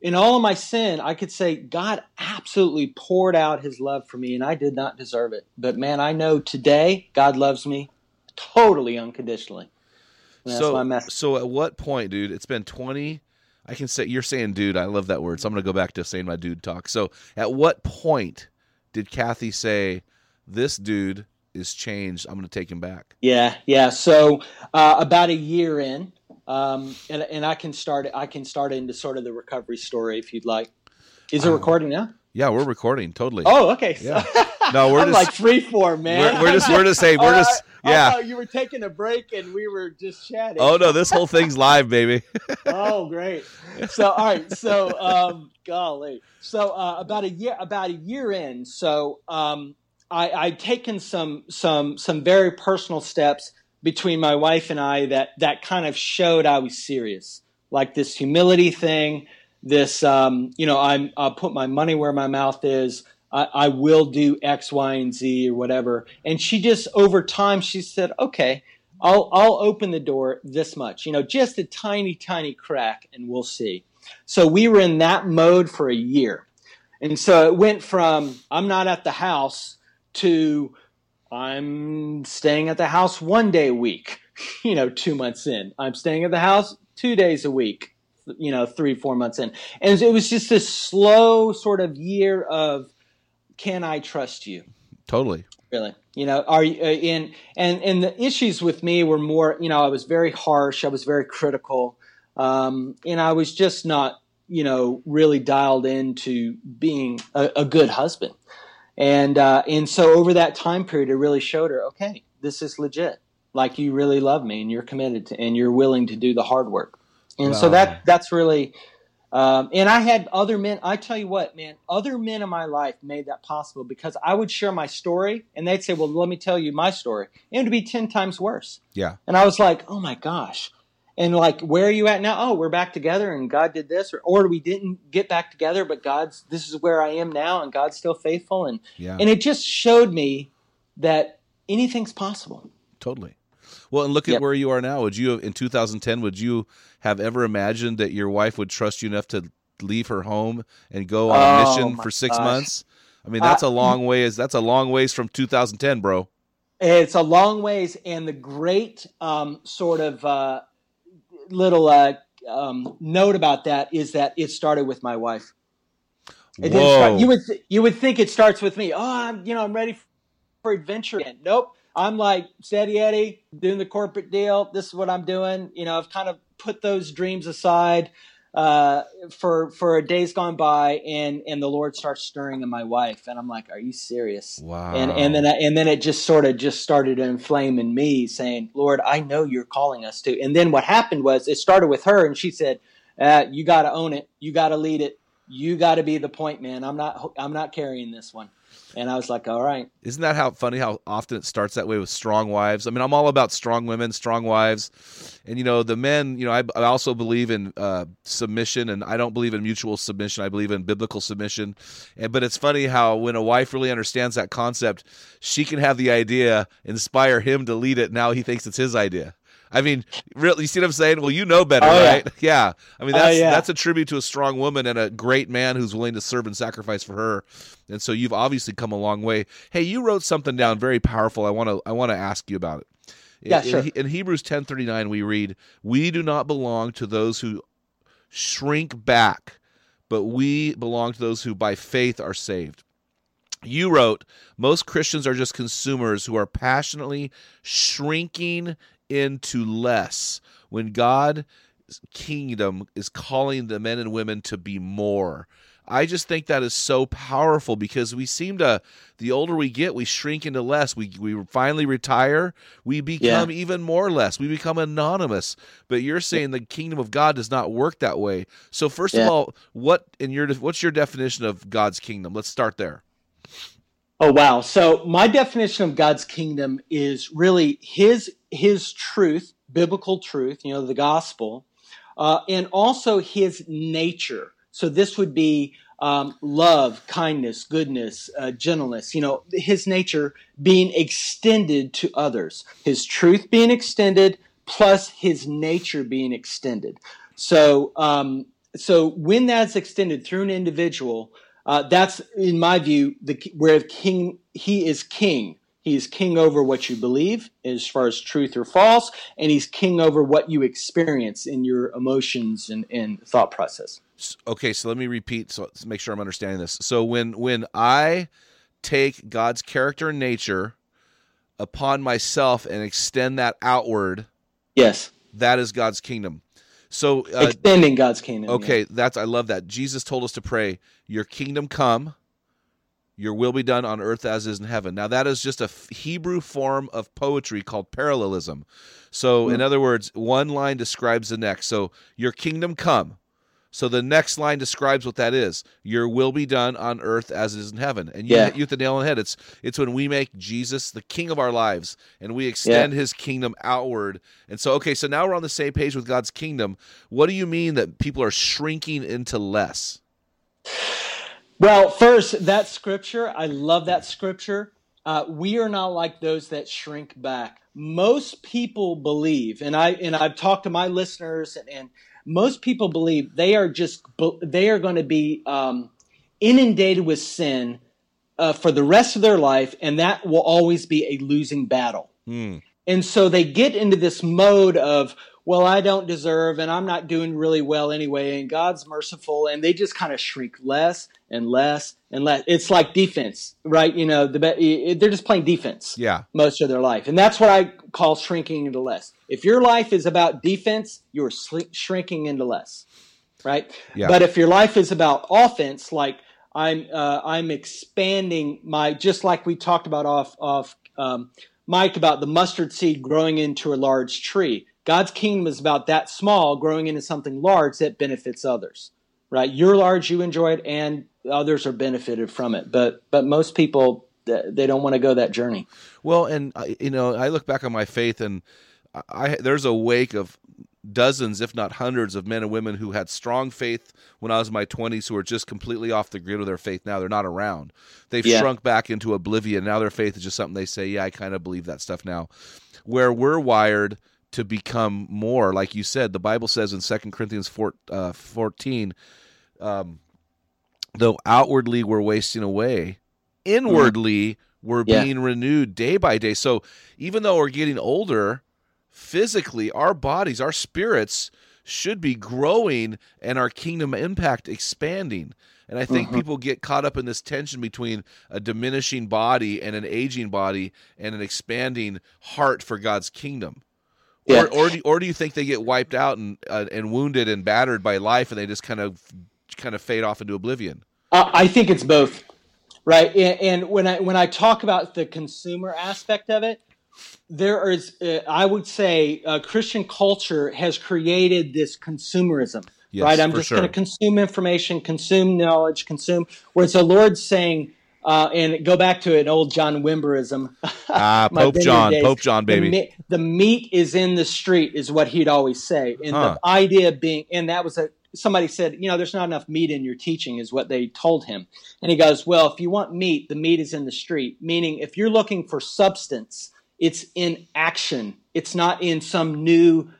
In all of my sin, I could say God absolutely poured out His love for me, and I did not deserve it. But man, I know today God loves me totally unconditionally so, so at what point, dude? It's been twenty. I can say you're saying, dude. I love that word. So I'm gonna go back to saying my dude talk. So at what point did Kathy say, "This dude is changed. I'm gonna take him back"? Yeah, yeah. So uh, about a year in, um, and and I can start. I can start into sort of the recovery story if you'd like. Is it uh, recording now? Yeah, we're recording totally. Oh, okay. Yeah. No, we're I'm just like free form, man. We're, we're just we're just saying we're just yeah. Oh, you were taking a break and we were just chatting. Oh no, this whole thing's live, baby. oh, great. So all right, so um, golly, so uh, about a year about a year in, so um, I, I'd taken some some some very personal steps between my wife and I that that kind of showed I was serious, like this humility thing. This, um, you know, I'm, I'll put my money where my mouth is. I, I will do X, Y, and Z or whatever. And she just over time she said, okay, I'll I'll open the door this much, you know, just a tiny, tiny crack, and we'll see. So we were in that mode for a year. And so it went from I'm not at the house to I'm staying at the house one day a week, you know, two months in. I'm staying at the house two days a week, you know, three, four months in. And it was just this slow sort of year of can I trust you? Totally. Really, you know, are you uh, in and and the issues with me were more, you know, I was very harsh, I was very critical, um, and I was just not, you know, really dialed into being a, a good husband, and uh, and so over that time period, it really showed her, okay, this is legit, like you really love me and you're committed to, and you're willing to do the hard work, and wow. so that that's really um, and I had other men. I tell you what, man, other men in my life made that possible because I would share my story and they'd say, Well, let me tell you my story. And it would be 10 times worse. Yeah. And I was like, Oh my gosh. And like, where are you at now? Oh, we're back together and God did this. Or, or we didn't get back together, but God's, this is where I am now and God's still faithful. And, yeah. and it just showed me that anything's possible. Totally. Well, and look at yep. where you are now. Would you have, in 2010, would you have ever imagined that your wife would trust you enough to leave her home and go on oh, a mission for six gosh. months? I mean, that's uh, a long ways. That's a long ways from 2010, bro. It's a long ways, and the great um, sort of uh, little uh, um, note about that is that it started with my wife. It Whoa. Start, you would th- you would think it starts with me. Oh, I'm you know I'm ready for adventure. Nope. I'm like steady Eddie doing the corporate deal. This is what I'm doing. You know, I've kind of put those dreams aside uh, for for days gone by, and and the Lord starts stirring in my wife, and I'm like, "Are you serious?" Wow. And and then I, and then it just sort of just started to inflame in me, saying, "Lord, I know you're calling us to." And then what happened was it started with her, and she said, uh, "You got to own it. You got to lead it. You got to be the point man. I'm not I'm not carrying this one." And I was like, "All right." Isn't that how funny how often it starts that way with strong wives? I mean, I'm all about strong women, strong wives, and you know the men. You know, I, I also believe in uh, submission, and I don't believe in mutual submission. I believe in biblical submission. And but it's funny how when a wife really understands that concept, she can have the idea, inspire him to lead it. Now he thinks it's his idea. I mean, really, you see what I'm saying? Well, you know better, Oh, right? Yeah. I mean, Oh, that's yeah. that's a tribute to a strong woman and a great man who's willing to serve and sacrifice for her. And so you've obviously come a long way. Hey, you wrote something down very powerful. I want to I want to ask you about it. Yeah, in, sure. in Hebrews 10:39 we read, "We do not belong to those who shrink back, but we belong to those who by faith are saved." You wrote, most Christians are just consumers who are passionately shrinking into less when God's kingdom is calling the men and women to be more. I just think that is so powerful because we seem to, the older we get, we shrink into less. We, we finally retire, we become even more less. We become anonymous. But you're saying the kingdom of God does not work that way. So first of all, what in your what's your definition of God's kingdom? Let's start there. Oh wow. So my definition of God's kingdom is really his his truth, biblical truth, you know, the gospel, uh, and also his nature. So this would be um, love, kindness, goodness, uh, gentleness, you know, his nature being extended to others, his truth being extended, plus his nature being extended. So, um, so when that's extended through an individual, uh, that's in my view the where king he is king. He is king over what you believe as far as truth or false, and he's king over what you experience in your emotions and, and thought process. Okay, so let me repeat so let's make sure I'm understanding this. So when when I take God's character and nature upon myself and extend that outward, Yes, that is God's kingdom. So uh, extending God's kingdom. okay, that's I love that. Jesus told us to pray, "Your kingdom come, your will be done on earth as is in heaven." Now that is just a f- Hebrew form of poetry called parallelism. So hmm. in other words, one line describes the next. So your kingdom come. So the next line describes what that is. Your will be done on earth as it is in heaven. And you, Yeah. you hit the nail on the head. It's it's when we make Jesus the king of our lives and we extend his kingdom outward. And so okay, so now we're on the same page with God's kingdom. What do you mean that people are shrinking into less? Well, first, that scripture, I love that scripture. Uh, we are not like those that shrink back. Most people believe, and I and I've talked to my listeners, and, and most people believe they are just they are going to be um, inundated with sin uh, for the rest of their life, and that will always be a losing battle. Hmm. And so they get into this mode of, well, I don't deserve, and I'm not doing really well anyway, and God's merciful, and they just kind of shrink less and less and less. It's like defense, right? You know, the be- they're just playing defense Yeah. most of their life, and that's what I call shrinking into less. If your life is about defense, you're sli- shrinking into less, right? Yeah. But if your life is about offense, like I'm, uh, I'm expanding my, just like we talked about off, off, um, Mike, about the mustard seed growing into a large tree. God's kingdom is about that small growing into something large that benefits others, right? You're large, you enjoy it, and others are benefited from it. But, but most people, they don't want to go that journey. Well, and uh, you know, I look back on my faith, and I, I there's a wake of dozens, if not hundreds, of men and women who had strong faith when I was in my 20s, who are just completely off the grid with their faith now. They're not around. They've Yeah. shrunk back into oblivion. Now their faith is just something they say, "Yeah, I kind of believe that stuff now." Where we're wired to become more, like you said, the Bible says in Second Corinthians 4, uh, 14, um, though outwardly we're wasting away, inwardly we're Yeah. being renewed day by day. So even though we're getting older, physically, our bodies, our spirits should be growing and our kingdom impact expanding. And I think Mhm. people get caught up in this tension between a diminishing body and an aging body and an expanding heart for God's kingdom. Yeah. Or, or, do, or do you think they get wiped out and uh, and wounded and battered by life, and they just kind of kind of fade off into oblivion? Uh, I think it's both, right? And, and when I when I talk about the consumer aspect of it, there is, uh, I would say, uh, Christian culture has created this consumerism, Yes, right? I'm just sure. going to consume information, consume knowledge, consume. Whereas the Lord's saying, uh, and go back to an old John Wimberism. Ah, Pope John, days. Pope John, The, baby. me- the meat is in the street, is what he'd always say. And Huh. the idea being, and that was a somebody said, you know, there's not enough meat in your teaching, is what they told him. And he goes, well, if you want meat, the meat is in the street. Meaning, if you're looking for substance, it's in action. It's not in some new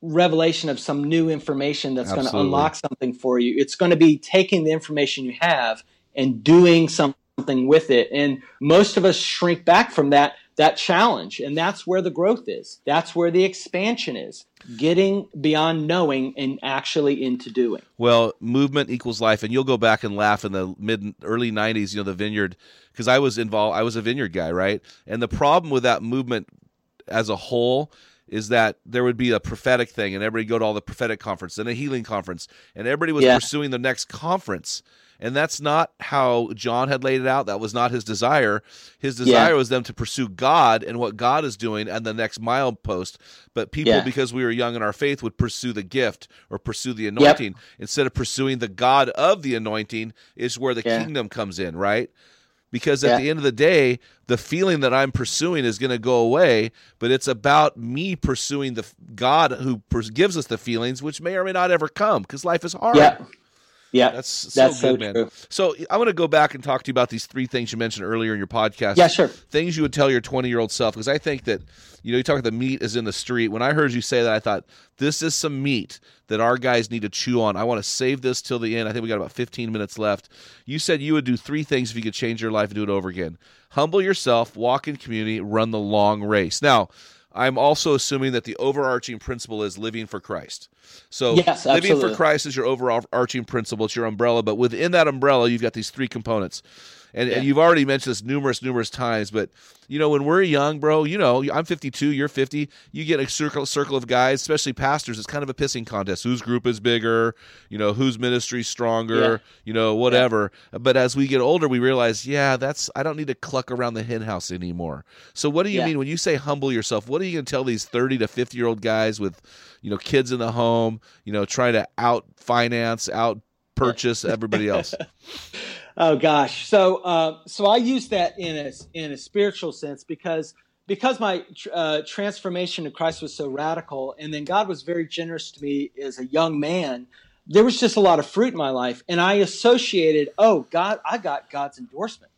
revelation of some new information that's going to unlock something for you. It's going to be taking the information you have and doing something with it. And most of us shrink back from that that challenge, and that's where the growth is. That's where the expansion is. Getting beyond knowing and actually into doing. Well, movement equals life, and you'll go back and laugh in the mid early '90s. You know, the vineyard, because I was involved. I was a vineyard guy, right? And the problem with that movement as a whole is that there would be a prophetic thing, and everybody go to all the prophetic conference and a healing conference, and everybody was Yeah. pursuing the next conference. And that's not how John had laid it out. That was not his desire. His desire was them to pursue God and what God is doing and the next milepost. But people, Yeah. because we were young in our faith, would pursue the gift or pursue the anointing instead of pursuing the God of the anointing, is where the Yeah. kingdom comes in, right? Because at Yeah. the end of the day, the feeling that I'm pursuing is going to go away, but it's about me pursuing the God who gives us the feelings, which may or may not ever come because life is hard. Yeah. Yeah. That's so That's good, so man. true. So I want to go back and talk to you about these three things you mentioned earlier in your podcast. Yeah, sure. Things you would tell your 20 year old self, because I think that, you know, you talk about the meat is in the street. When I heard you say that, I thought, this is some meat that our guys need to chew on. I want to save this till the end. I think we got about 15 minutes left. You said you would do three things if you could change your life and do it over again humble yourself, walk in community, run the long race. Now, I'm also assuming that the overarching principle is living for Christ. So Yes, living for. Christ is your overarching principle. It's your umbrella, but within that umbrella, you've got these three components. And, and you've already mentioned this numerous, numerous times. But you know, when we're young, bro, you know, I'm 52, you're 50. You get a circle, circle of guys, especially pastors. It's kind of a pissing contest. Whose group is bigger? You know, whose ministry stronger? Yeah. You know, whatever. But as we get older, we realize, yeah, that's I don't need to cluck around the hen house anymore. So, what do you Yeah. mean when you say humble yourself? What are you going to tell these 30 to 50 year old guys with, you know, kids in the home? You know, trying to out finance, out purchase everybody else. Oh gosh. So uh, so I use that in a in a spiritual sense because because my tr- uh, transformation to Christ was so radical, and then God was very generous to me as a young man. There was just a lot of fruit in my life, and I associated, oh God, I got God's endorsement,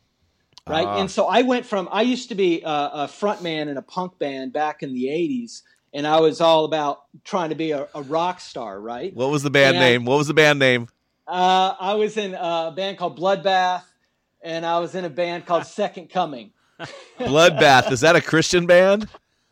right? Ah. And so I went from I used to be a, a front man in a punk band back in the '80s, and I was all about trying to be a, a rock star, right? What was the band Yeah. name? What was the band name? Uh, I was in a band called Bloodbath, and I was in a band called Second Coming. Bloodbath. Is that a Christian band?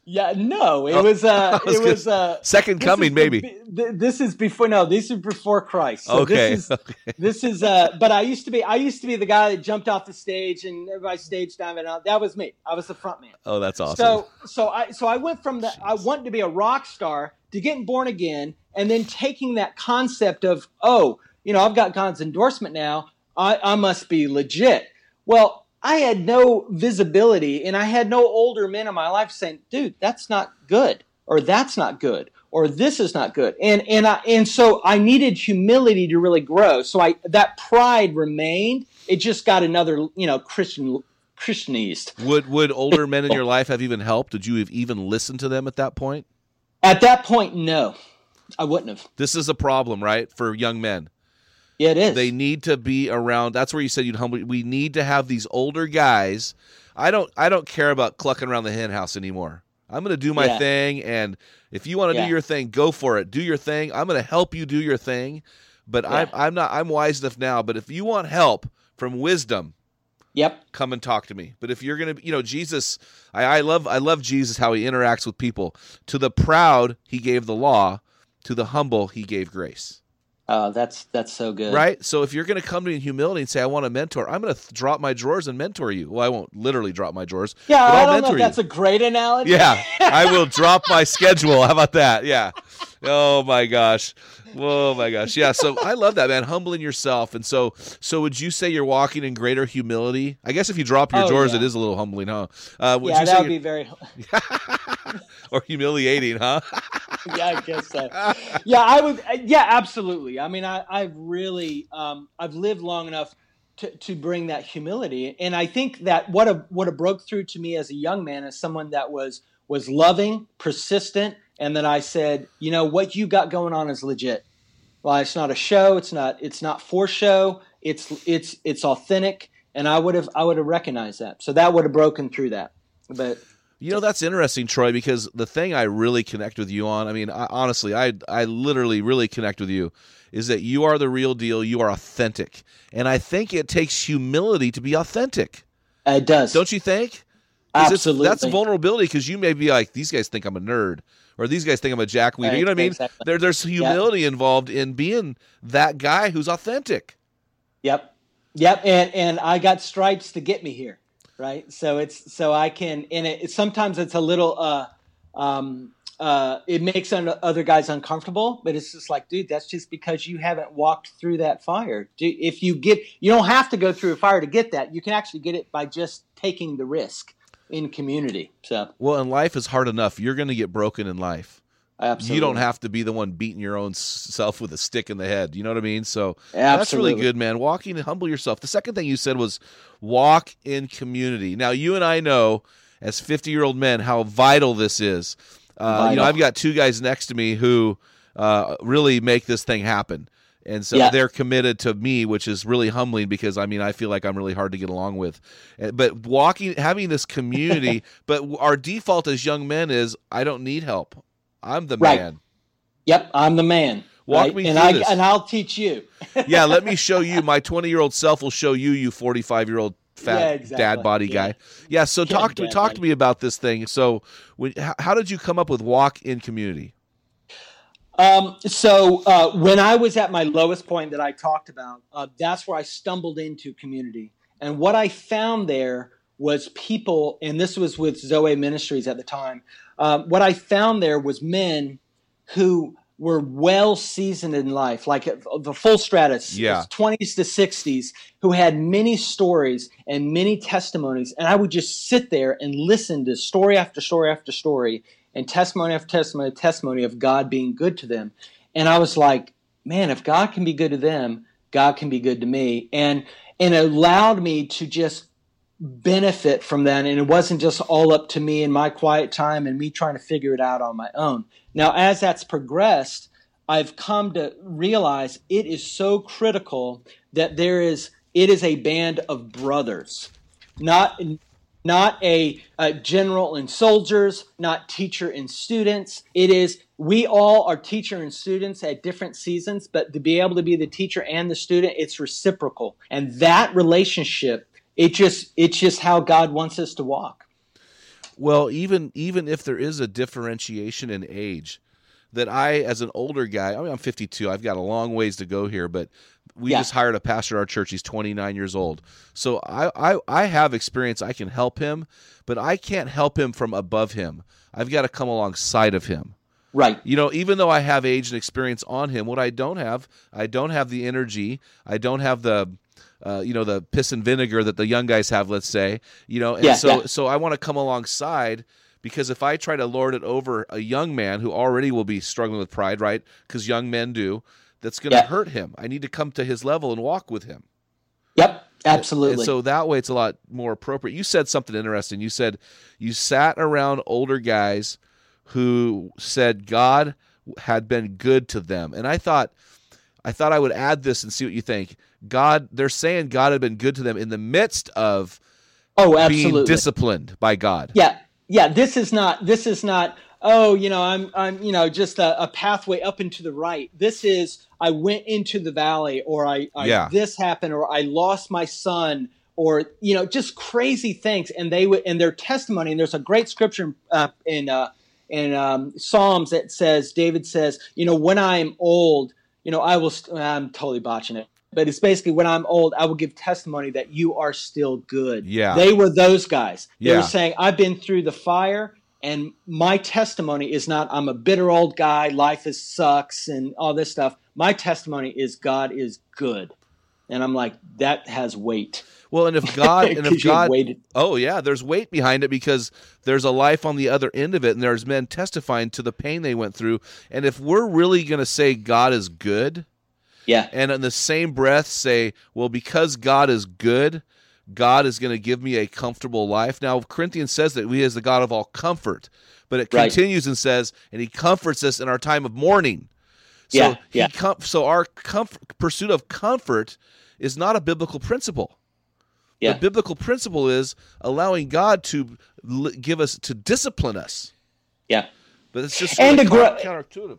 Yeah, no, it was. Uh, was it was. Uh, Second Coming, maybe. th- this is before. No, this is before Christ. So Okay, This is, this is. Uh, but I used to be. I used to be the guy that jumped off the stage and everybody stage diving out. That was me. I was the front man. Oh, that's awesome. So so I so I went from the I wanted to be a rock star to getting born again and then taking that concept of oh you know I've got God's endorsement now I, I must be legit. Well, I had no visibility and I had no older men in my life saying, dude, that's not good or that's not good or this is not good. And and I and so I needed humility to really grow. So I that pride remained. It just got another, you know, Christian Christianized. would would older men in your life have even helped? Did you have even listened to them at that point? At that point, no. I wouldn't have. This is a problem, right, for young men. Yeah, it is. They need to be around. That's where you said you'd humble. We need to have these older guys. I don't. I don't care about clucking around the hen house anymore. I'm going to do my Yeah. thing, and if you want to Yeah. do your thing, go for it. Do your thing. I'm going to help you do your thing. But I'm, I'm not. I'm wise enough now. But if you want help from wisdom, Yep. come and talk to me. But if you're gonna, you know, Jesus, I, I love, I love Jesus how he interacts with people. To the proud, he gave the law. To the humble, he gave grace. Oh, that's that's so good. right? So if you're going to come to me in humility and say, I want a mentor, I'm going to th- drop my drawers and mentor you. Well, I won't literally drop my drawers. Yeah, but I don't know if you. that's a great analogy. Yeah, I will drop my schedule. How about that? Yeah. Oh my gosh. Oh my gosh. Yeah. So I love that, man. Humbling yourself. And so, so would you say you're walking in greater humility? I guess if you drop your Oh, drawers, yeah. it is a little humbling, huh? Uh, would yeah, you that would be very. or humiliating, huh? yeah, I guess so. Yeah, I would. uh, Yeah, absolutely. I mean, I, I've really, um, I've lived long enough to, to bring that humility, and I think that what a what a broke through to me as a young man as someone that was was loving, persistent, and then I said, you know, what you got going on is legit. Well, it's not a show. It's not. It's not for show. It's it's it's authentic, and I would have I would have recognized that. So that would have broken through that. But You know that's interesting, Troy, because the thing I really connect with you on, I mean, I, honestly, I I literally really connect with you, is that you are the real deal. You are authentic, and I think it takes humility to be authentic. it does. Don't you think? Absolutely. that's vulnerability because you may be like, these guys think I'm a nerd, or these guys think I'm a jackweeder. Right, you know what I mean? exactly. There, there's humility involved in being that guy who's authentic. Yep. Yep. And and I got stripes to get me here. Right. So it's so I can and it sometimes it's a little uh um uh it makes un- other guys uncomfortable, but it's just like, dude, that's just because you haven't walked through that fire. If you get you don't have to go through a fire to get that. You can actually get it by just taking the risk in community. So Well, and life is hard enough. You're going to get broken in life. Absolutely. You don't have to be the one beating your own self with a stick in the head. You know what I mean? So that's really good, man. Walking and humble yourself. The second thing you said was walk in community. Now, you and I know as 50 year old men how vital this is. Uh, you know, I've got two guys next to me who uh, really make this thing happen. And so Yeah. they're committed to me, which is really humbling because I mean I feel like I'm really hard to get along with. Uh, But walking, having this community, but our default as young men is I don't need help. I'm the Right. man. Yep, I'm the man. Walk right? me and through I this. and I'll teach you. yeah, let me show you. My 20 year old self will show you, you 45 year old fat Yeah, exactly. dad body Yeah. guy. Yeah. So Yeah, talk to dad talk body. to me about this thing. So, when, how, how did you come up with walk in community? Um, so uh, when I was at my lowest point that I talked about, uh, that's where I stumbled into community, and what I found there was people, and this was with Zoe Ministries at the time. Um, what I found there was men who were well seasoned in life, like uh, the full stratus, Yeah. twenties to sixties, who had many stories and many testimonies, and I would just sit there and listen to story after story after story, and testimony after testimony, testimony of God being good to them. And I was like, man, if God can be good to them, God can be good to me. And and it allowed me to just benefit from that. And it wasn't just all up to me in my quiet time and me trying to figure it out on my own. Now, as that's progressed, I've come to realize it is so critical that there is it is a band of brothers, not not a, a general and soldiers, not teacher and students. It is we all are teacher and students at different seasons, but to be able to be the teacher and the student, it's reciprocal. And that relationship, it just it's just how God wants us to walk. Well, even even if there is a differentiation in age, that I, as an older guy, I mean, I'm 52. I've got a long ways to go here, but we Yeah. just hired a pastor at our church. He's 29 years old, so I, I I have experience. I can help him, but I can't help him from above him. I've got to come alongside of him. Right. You know, even though I have age and experience on him, what I don't have, I don't have the energy. I don't have the, uh, you know, the piss and vinegar that the young guys have. Let's say, you know, and Yeah, so yeah. so I want to come alongside because if I try to lord it over a young man who already will be struggling with pride, right? Because young men do. That's going to Yeah. hurt him. I need to come to his level and walk with him. Yep. Absolutely. And so that way it's a lot more appropriate. You said something interesting. You said you sat around older guys who said God had been good to them. And I thought I thought I would add this and see what you think. God they're saying God had been good to them in the midst of oh, being absolutely. disciplined by God. Yeah, yeah. This is not. This is not. Oh, you know, I'm, I'm, you know, just a, a pathway up and to the right. This is. I went into the valley, or I, I Yeah. this happened, or I lost my son, or you know, just crazy things. And they would, and their testimony. And there's a great scripture uh, in uh, in um, Psalms that says, David says, you know, when I am old, you know, I will. St- I'm totally botching it, but it's basically when I'm old, I will give testimony that you are still good. Yeah. they were those guys. They Yeah. were saying, I've been through the fire. And my testimony is not I'm a bitter old guy, life is sucks and all this stuff. My testimony is God is good. And I'm like, that has weight. Well, and if God and if God waited. Oh yeah, there's weight behind it because there's a life on the other end of it and there's men testifying to the pain they went through. And if we're really going to say God is good Yeah. and in the same breath say, well because God is good, God is going to give me a comfortable life. Now Corinthians says that he is the God of all comfort, but it Right. continues and says and he comforts us in our time of mourning. So Yeah, he yeah. com- so our comfort, pursuit of comfort is not a biblical principle. Yeah. The biblical principle is allowing God to l- give us to discipline us, Yeah. but it's just And of to grow- counter- counterintuitive.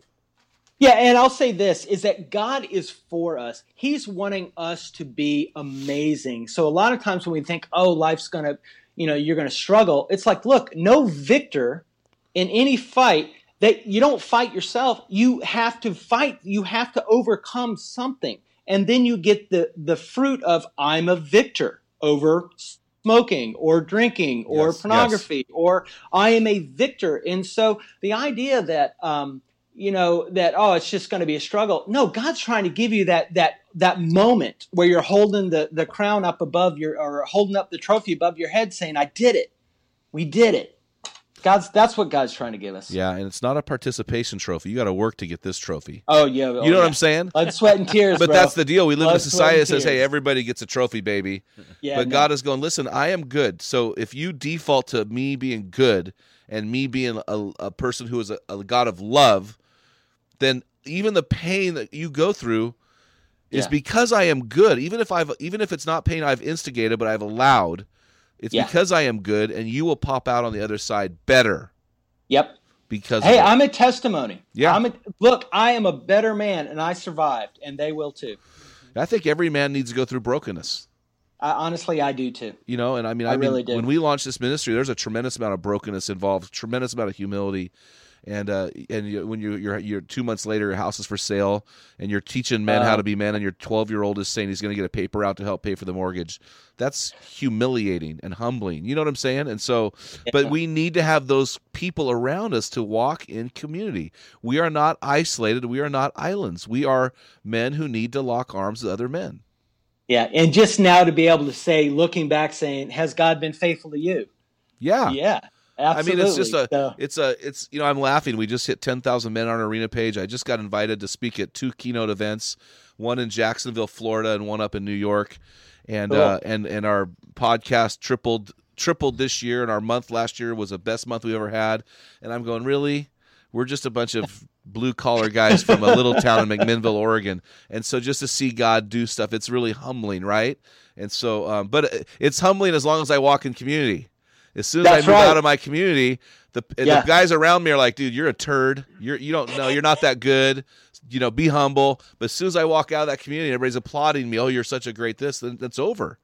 Yeah, and I'll say this is that God is for us. He's wanting us to be amazing. So a lot of times when we think, "Oh, life's going to, you know, you're going to struggle." It's like, look, no victor in any fight that you don't fight yourself. You have to fight. You have to overcome something. And then you get the the fruit of I'm a victor over smoking or drinking or Yes, yes. pornography or I am a victor. And so the idea that um, you know that oh it's just going to be a struggle. No, God's trying to give you that that that moment where you're holding the the crown up above your or holding up the trophy above your head, saying I did it. We did it. God's that's what God's trying to give us. Yeah, and it's not a participation trophy. You got to work to get this trophy. Oh yeah. oh, you know what yeah. I'm saying? Blood, sweat, and tears. But bro. that's the deal. We live in a society that says, "Hey, everybody gets a trophy, baby." Yeah, but no. God is going, "Listen, I am good. So if you default to me being good and me being a, a person who is a, a God of love, then even the pain that you go through is Yeah. because I am good. Even if I've even if it's not pain I've instigated, but I've allowed, it's Yeah. because I am good, and you will pop out on the other side better Yep. because. Hey. I'm a testimony. Yeah. I'm a, look, I am a better man, and I survived, and they will too. I think every man needs to go through brokenness. I, honestly, I do too. You know, and I mean, I I, mean, really do. when we launched this ministry, there's a tremendous amount of brokenness involved, tremendous amount of humility, and uh, and you, when you, you're you're two months later, your house is for sale, and you're teaching men how to be men, and your 12 year old is saying he's going to get a paper out to help pay for the mortgage. That's humiliating and humbling. You know what I'm saying? And so, but we need to have those people around us to walk in community. We are not isolated. We are not islands. We are men who need to lock arms with other men. Yeah, and just now to be able to say, looking back, saying, "Has God been faithful to you?" Yeah. Yeah, I mean, it's just a, So- it's a, it's you know, I'm laughing. We just hit 10,000 men on our arena page. I just got invited to speak at two keynote events, one in Jacksonville, Florida, and one up in New York, and Cool. uh, and and our podcast tripled tripled this year, and our month last year was the best month we ever had. And I'm going, really? We're just a bunch of blue collar guys from a little town in McMinnville, Oregon, and so just to see God do stuff, it's really humbling, right? And so, um, but it's humbling as long as I walk in community. As soon as That's I move right. out of my community, the Yeah. the guys around me are like, "Dude, you're a turd. You're you don't know. You're not that good. You know, be humble." But as soon as I walk out of that community, everybody's applauding me. Oh, you're such a great this. Then that's over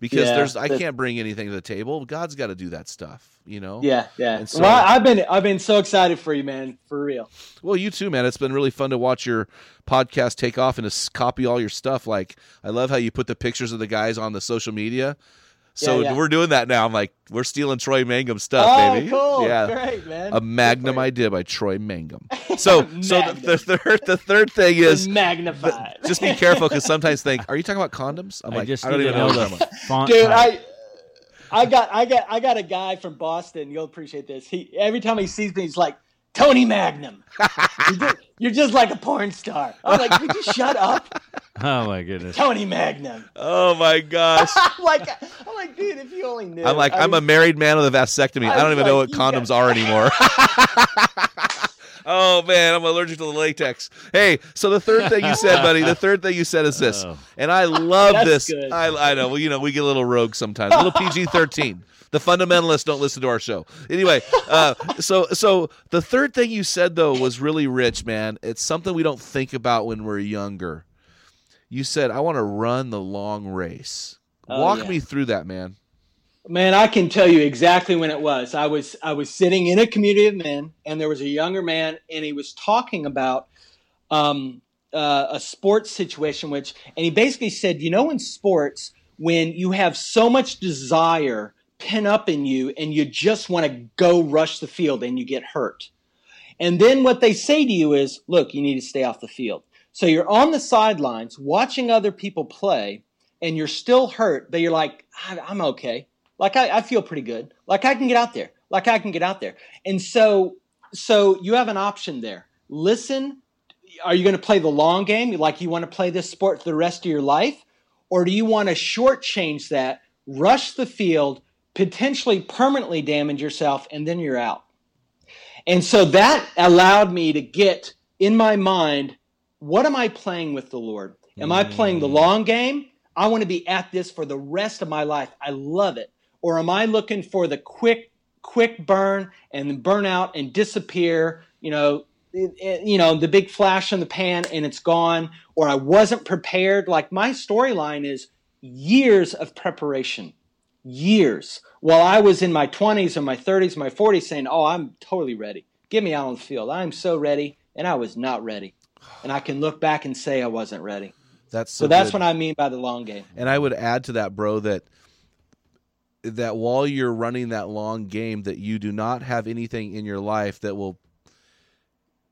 because Yeah, there's I can't bring anything to the table. God's got to do that stuff. You know. yeah, yeah. So- well, I've been, I've been so excited for you, man, for real. Well, you too, man. It's been really fun to watch your podcast take off and to copy all your stuff. Like, I love how you put the pictures of the guys on the social media. So Yeah, yeah. we're doing that now. I'm like, we're stealing Troy Mangum stuff, oh, baby. cool, Yeah. great, man. A Magnum idea by Troy Mangum. So, so the, the third, the third thing is magnified. just be careful because sometimes think, are you talking about condoms? I'm I like, just I don't even know know what you're the talking about. font. dude i i got i got i got a guy from boston you'll appreciate this he every time he sees me he's like tony magnum you're, just, you're just like a porn star i'm like would you shut up Oh my goodness. tony magnum Oh my gosh. i'm like i'm like dude if you only knew I'm like, I I'm a married man with a vasectomy. I I don't was even know what condoms got- are anymore. oh man, I'm allergic to the latex. Hey, so the third thing you said, buddy, the third thing you said is this, Oh. and I love That's this. good. I, I know, well, you know, we get a little rogue sometimes, a little PG-13. The fundamentalists don't listen to our show. Anyway, uh, so so the third thing you said though was really rich, man. It's something we don't think about when we're younger. You said, "I want to run the long race." Oh, Walk yeah. me through that, man. Man, I can tell you exactly when it was. I was I was sitting in a community of men, and there was a younger man, and he was talking about um, uh, a sports situation, which, and he basically said, you know, in sports, when you have so much desire pent up in you and you just want to go rush the field and you get hurt. And then what they say to you is, look, you need to stay off the field. So you're on the sidelines watching other people play and you're still hurt, but you're like, I'm okay. Like I, I feel pretty good. Like I can get out there. Like I can get out there. And so, so you have an option there. Listen. Are you going to play the long game? Like you want to play this sport for the rest of your life? Or do you want to shortchange that, rush the field, potentially permanently damage yourself, and then you're out? And so that allowed me to get in my mind, what am I playing with the Lord? Am I playing the mm. long game? I want to be at this for the rest of my life. I love it. Or am I looking for the quick, quick burn and burn out and disappear? You know, it- it- you know, the big flash in the pan and it's gone. Or I wasn't prepared. Like my storyline is years of preparation, years. While I was in my 20s or my 30s, my 40s, saying, "Oh, I'm totally ready. Get me out on the field. I'm so ready," and I was not ready. And I can look back and say I wasn't ready. That's so, So that's good. what I mean by the long game. And I would add to that, bro, that that while you're running that long game, that you do not have anything in your life that will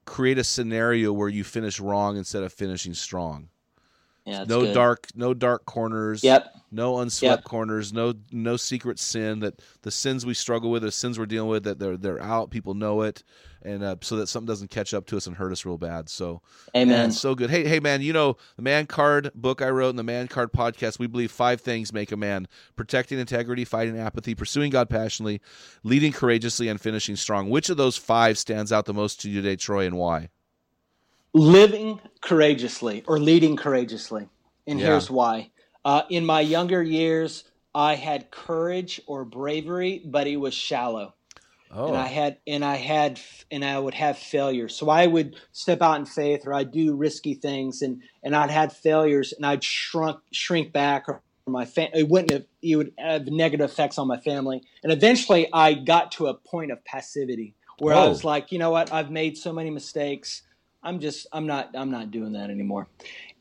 create a scenario where you finish wrong instead of finishing strong. Yeah, no good. dark, no dark corners. Yep. No unswept Yep. corners. No, no secret sin. That the sins we struggle with, the sins we're dealing with, that they're they're out. People know it, and uh, so that something doesn't catch up to us and hurt us real bad. So, Amen. Man, so good. Hey, hey, man. You know the Man Card book I wrote and the Man Card podcast. We believe five things make a man: protecting integrity, fighting apathy, pursuing God passionately, leading courageously, and finishing strong. Which of those five stands out the most to you today, Troy, and why? Living courageously or leading courageously. And Yeah. here's why. Uh, in my younger years, I had courage or bravery, but it was shallow. Oh, And I had, and I had, and I would have failures. So I would step out in faith, or I'd do risky things, and and I'd had failures, and I'd shrunk, shrink back, or my family. it wouldn't have, it would have negative effects on my family. And eventually, I got to a point of passivity where I Oh. was like, you know what, I've made so many mistakes. I'm just I'm not I'm not doing that anymore.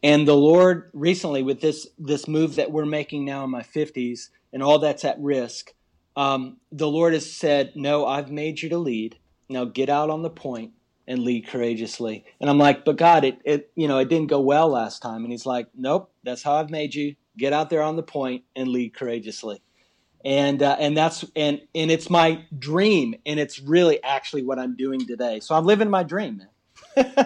And the Lord recently with this this move that we're making now in my 50s and all that's at risk, um, the Lord has said, "No, I've made you to lead. Now get out on the point and lead courageously." And I'm like, "But God, it it you know it didn't go well last time." And He's like, "Nope, that's how I've made you. Get out there on the point and lead courageously." And uh, and that's and and it's my dream, and it's really actually what I'm doing today. So I'm living my dream, man.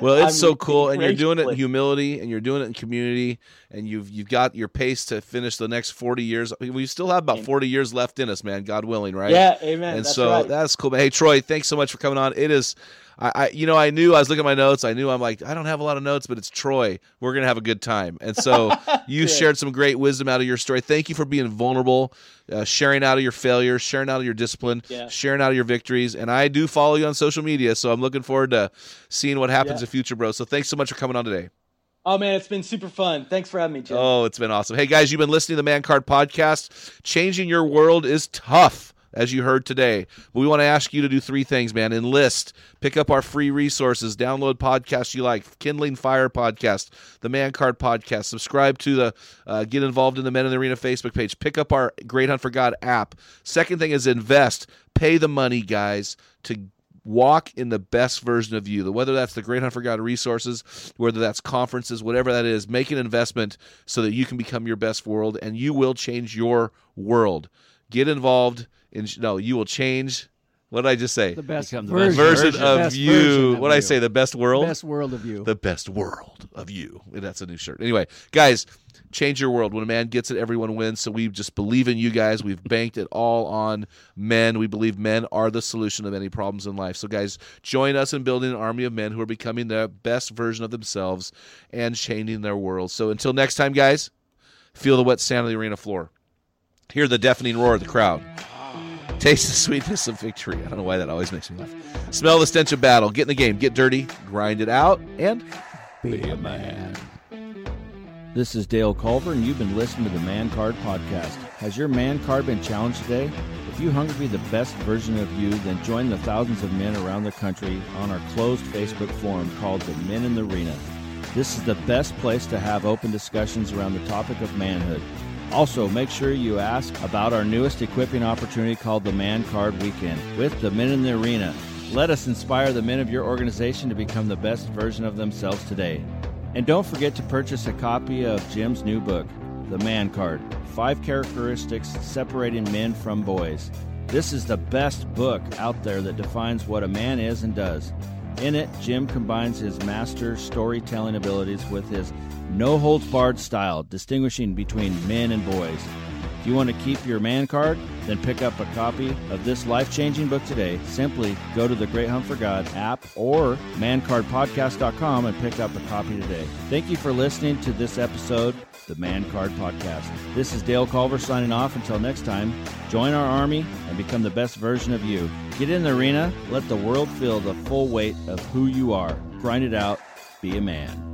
Well, it's so cool, and you're doing it in humility, and you're doing it in community, and you've you've got your pace to finish the next forty years. We still have about forty years left in us, man. God willing, right? Yeah, amen. and that's so right. that's cool. But hey, Troy, thanks so much for coming on. It is, I, I, you know, I knew I was looking at my notes. I knew I'm like, I don't have a lot of notes, but it's Troy. We're gonna have a good time. And so you shared some great wisdom out of your story. Thank you for being vulnerable, uh, sharing out of your failures, sharing out of your discipline, Yeah. sharing out of your victories. And I do follow you on social media, so I'm looking forward to seeing what happens Yeah. in future, bro. So thanks so much for coming on today. Oh man, it's been super fun. Thanks for having me, Jim. Oh, it's been awesome. Hey, guys, you've been listening to the Man Card Podcast. Changing your world is tough, as you heard today. We want to ask you to do three things, man. Enlist, pick up our free resources, download podcasts you like, Kindling Fire Podcast, the Man Card Podcast, subscribe to the uh, Get Involved in the Men in the Arena Facebook page, pick up our Great Hunt for God app. Second thing is invest. Pay the money, guys, to walk in the best version of you. Whether that's the Great Hunt for God resources, whether that's conferences, whatever that is, make an investment so that you can become your best world and you will change your world. Get involved in no, you will change what did I just say? The best Become the version, best version of Best you. version of What did I say? The best world? The Best world of you. the best world of you. That's a new shirt. Anyway, guys, change your world. When a man gets it, everyone wins. So we just believe in you guys. We've banked it all on men. We believe men are the solution of many problems in life. So, guys, join us in building an army of men who are becoming the best version of themselves and changing their world. So, until next time, guys, feel the wet sand of the arena floor. Hear the deafening roar of the crowd. Taste the sweetness of victory. I don't know why that always makes me laugh. Smell the stench of battle. Get in the game. Get dirty. Grind it out. And Be a man. This is Dale Culver, and you've been listening to the Man Card Podcast. Has your man card been challenged today? If you hunger to be the best version of you, then join the thousands of men around the country on our closed Facebook forum called the Men in the Arena. This is the best place to have open discussions around the topic of manhood. Also, make sure you ask about our newest equipping opportunity called the Man Card Weekend with the Men in the Arena. Let us inspire the men of your organization to become the best version of themselves today. And don't forget to purchase a copy of Jim's new book, The Man Card Five Characteristics Separating Men from Boys. This is the best book out there that defines what a man is and does. In it, Jim combines his master storytelling abilities with his no holds barred style, distinguishing between men and boys. If you want to keep your man card, then pick up a copy of this life changing book today. Simply go to the Great Hunt for God app or mancardpodcast.com and pick up a copy today. Thank you for listening to this episode, the Man Card Podcast. This is Dale Culver signing off. Until next time, join our army and become the best version of you. Get in the arena, let the world feel the full weight of who you are. Grind it out, be a man.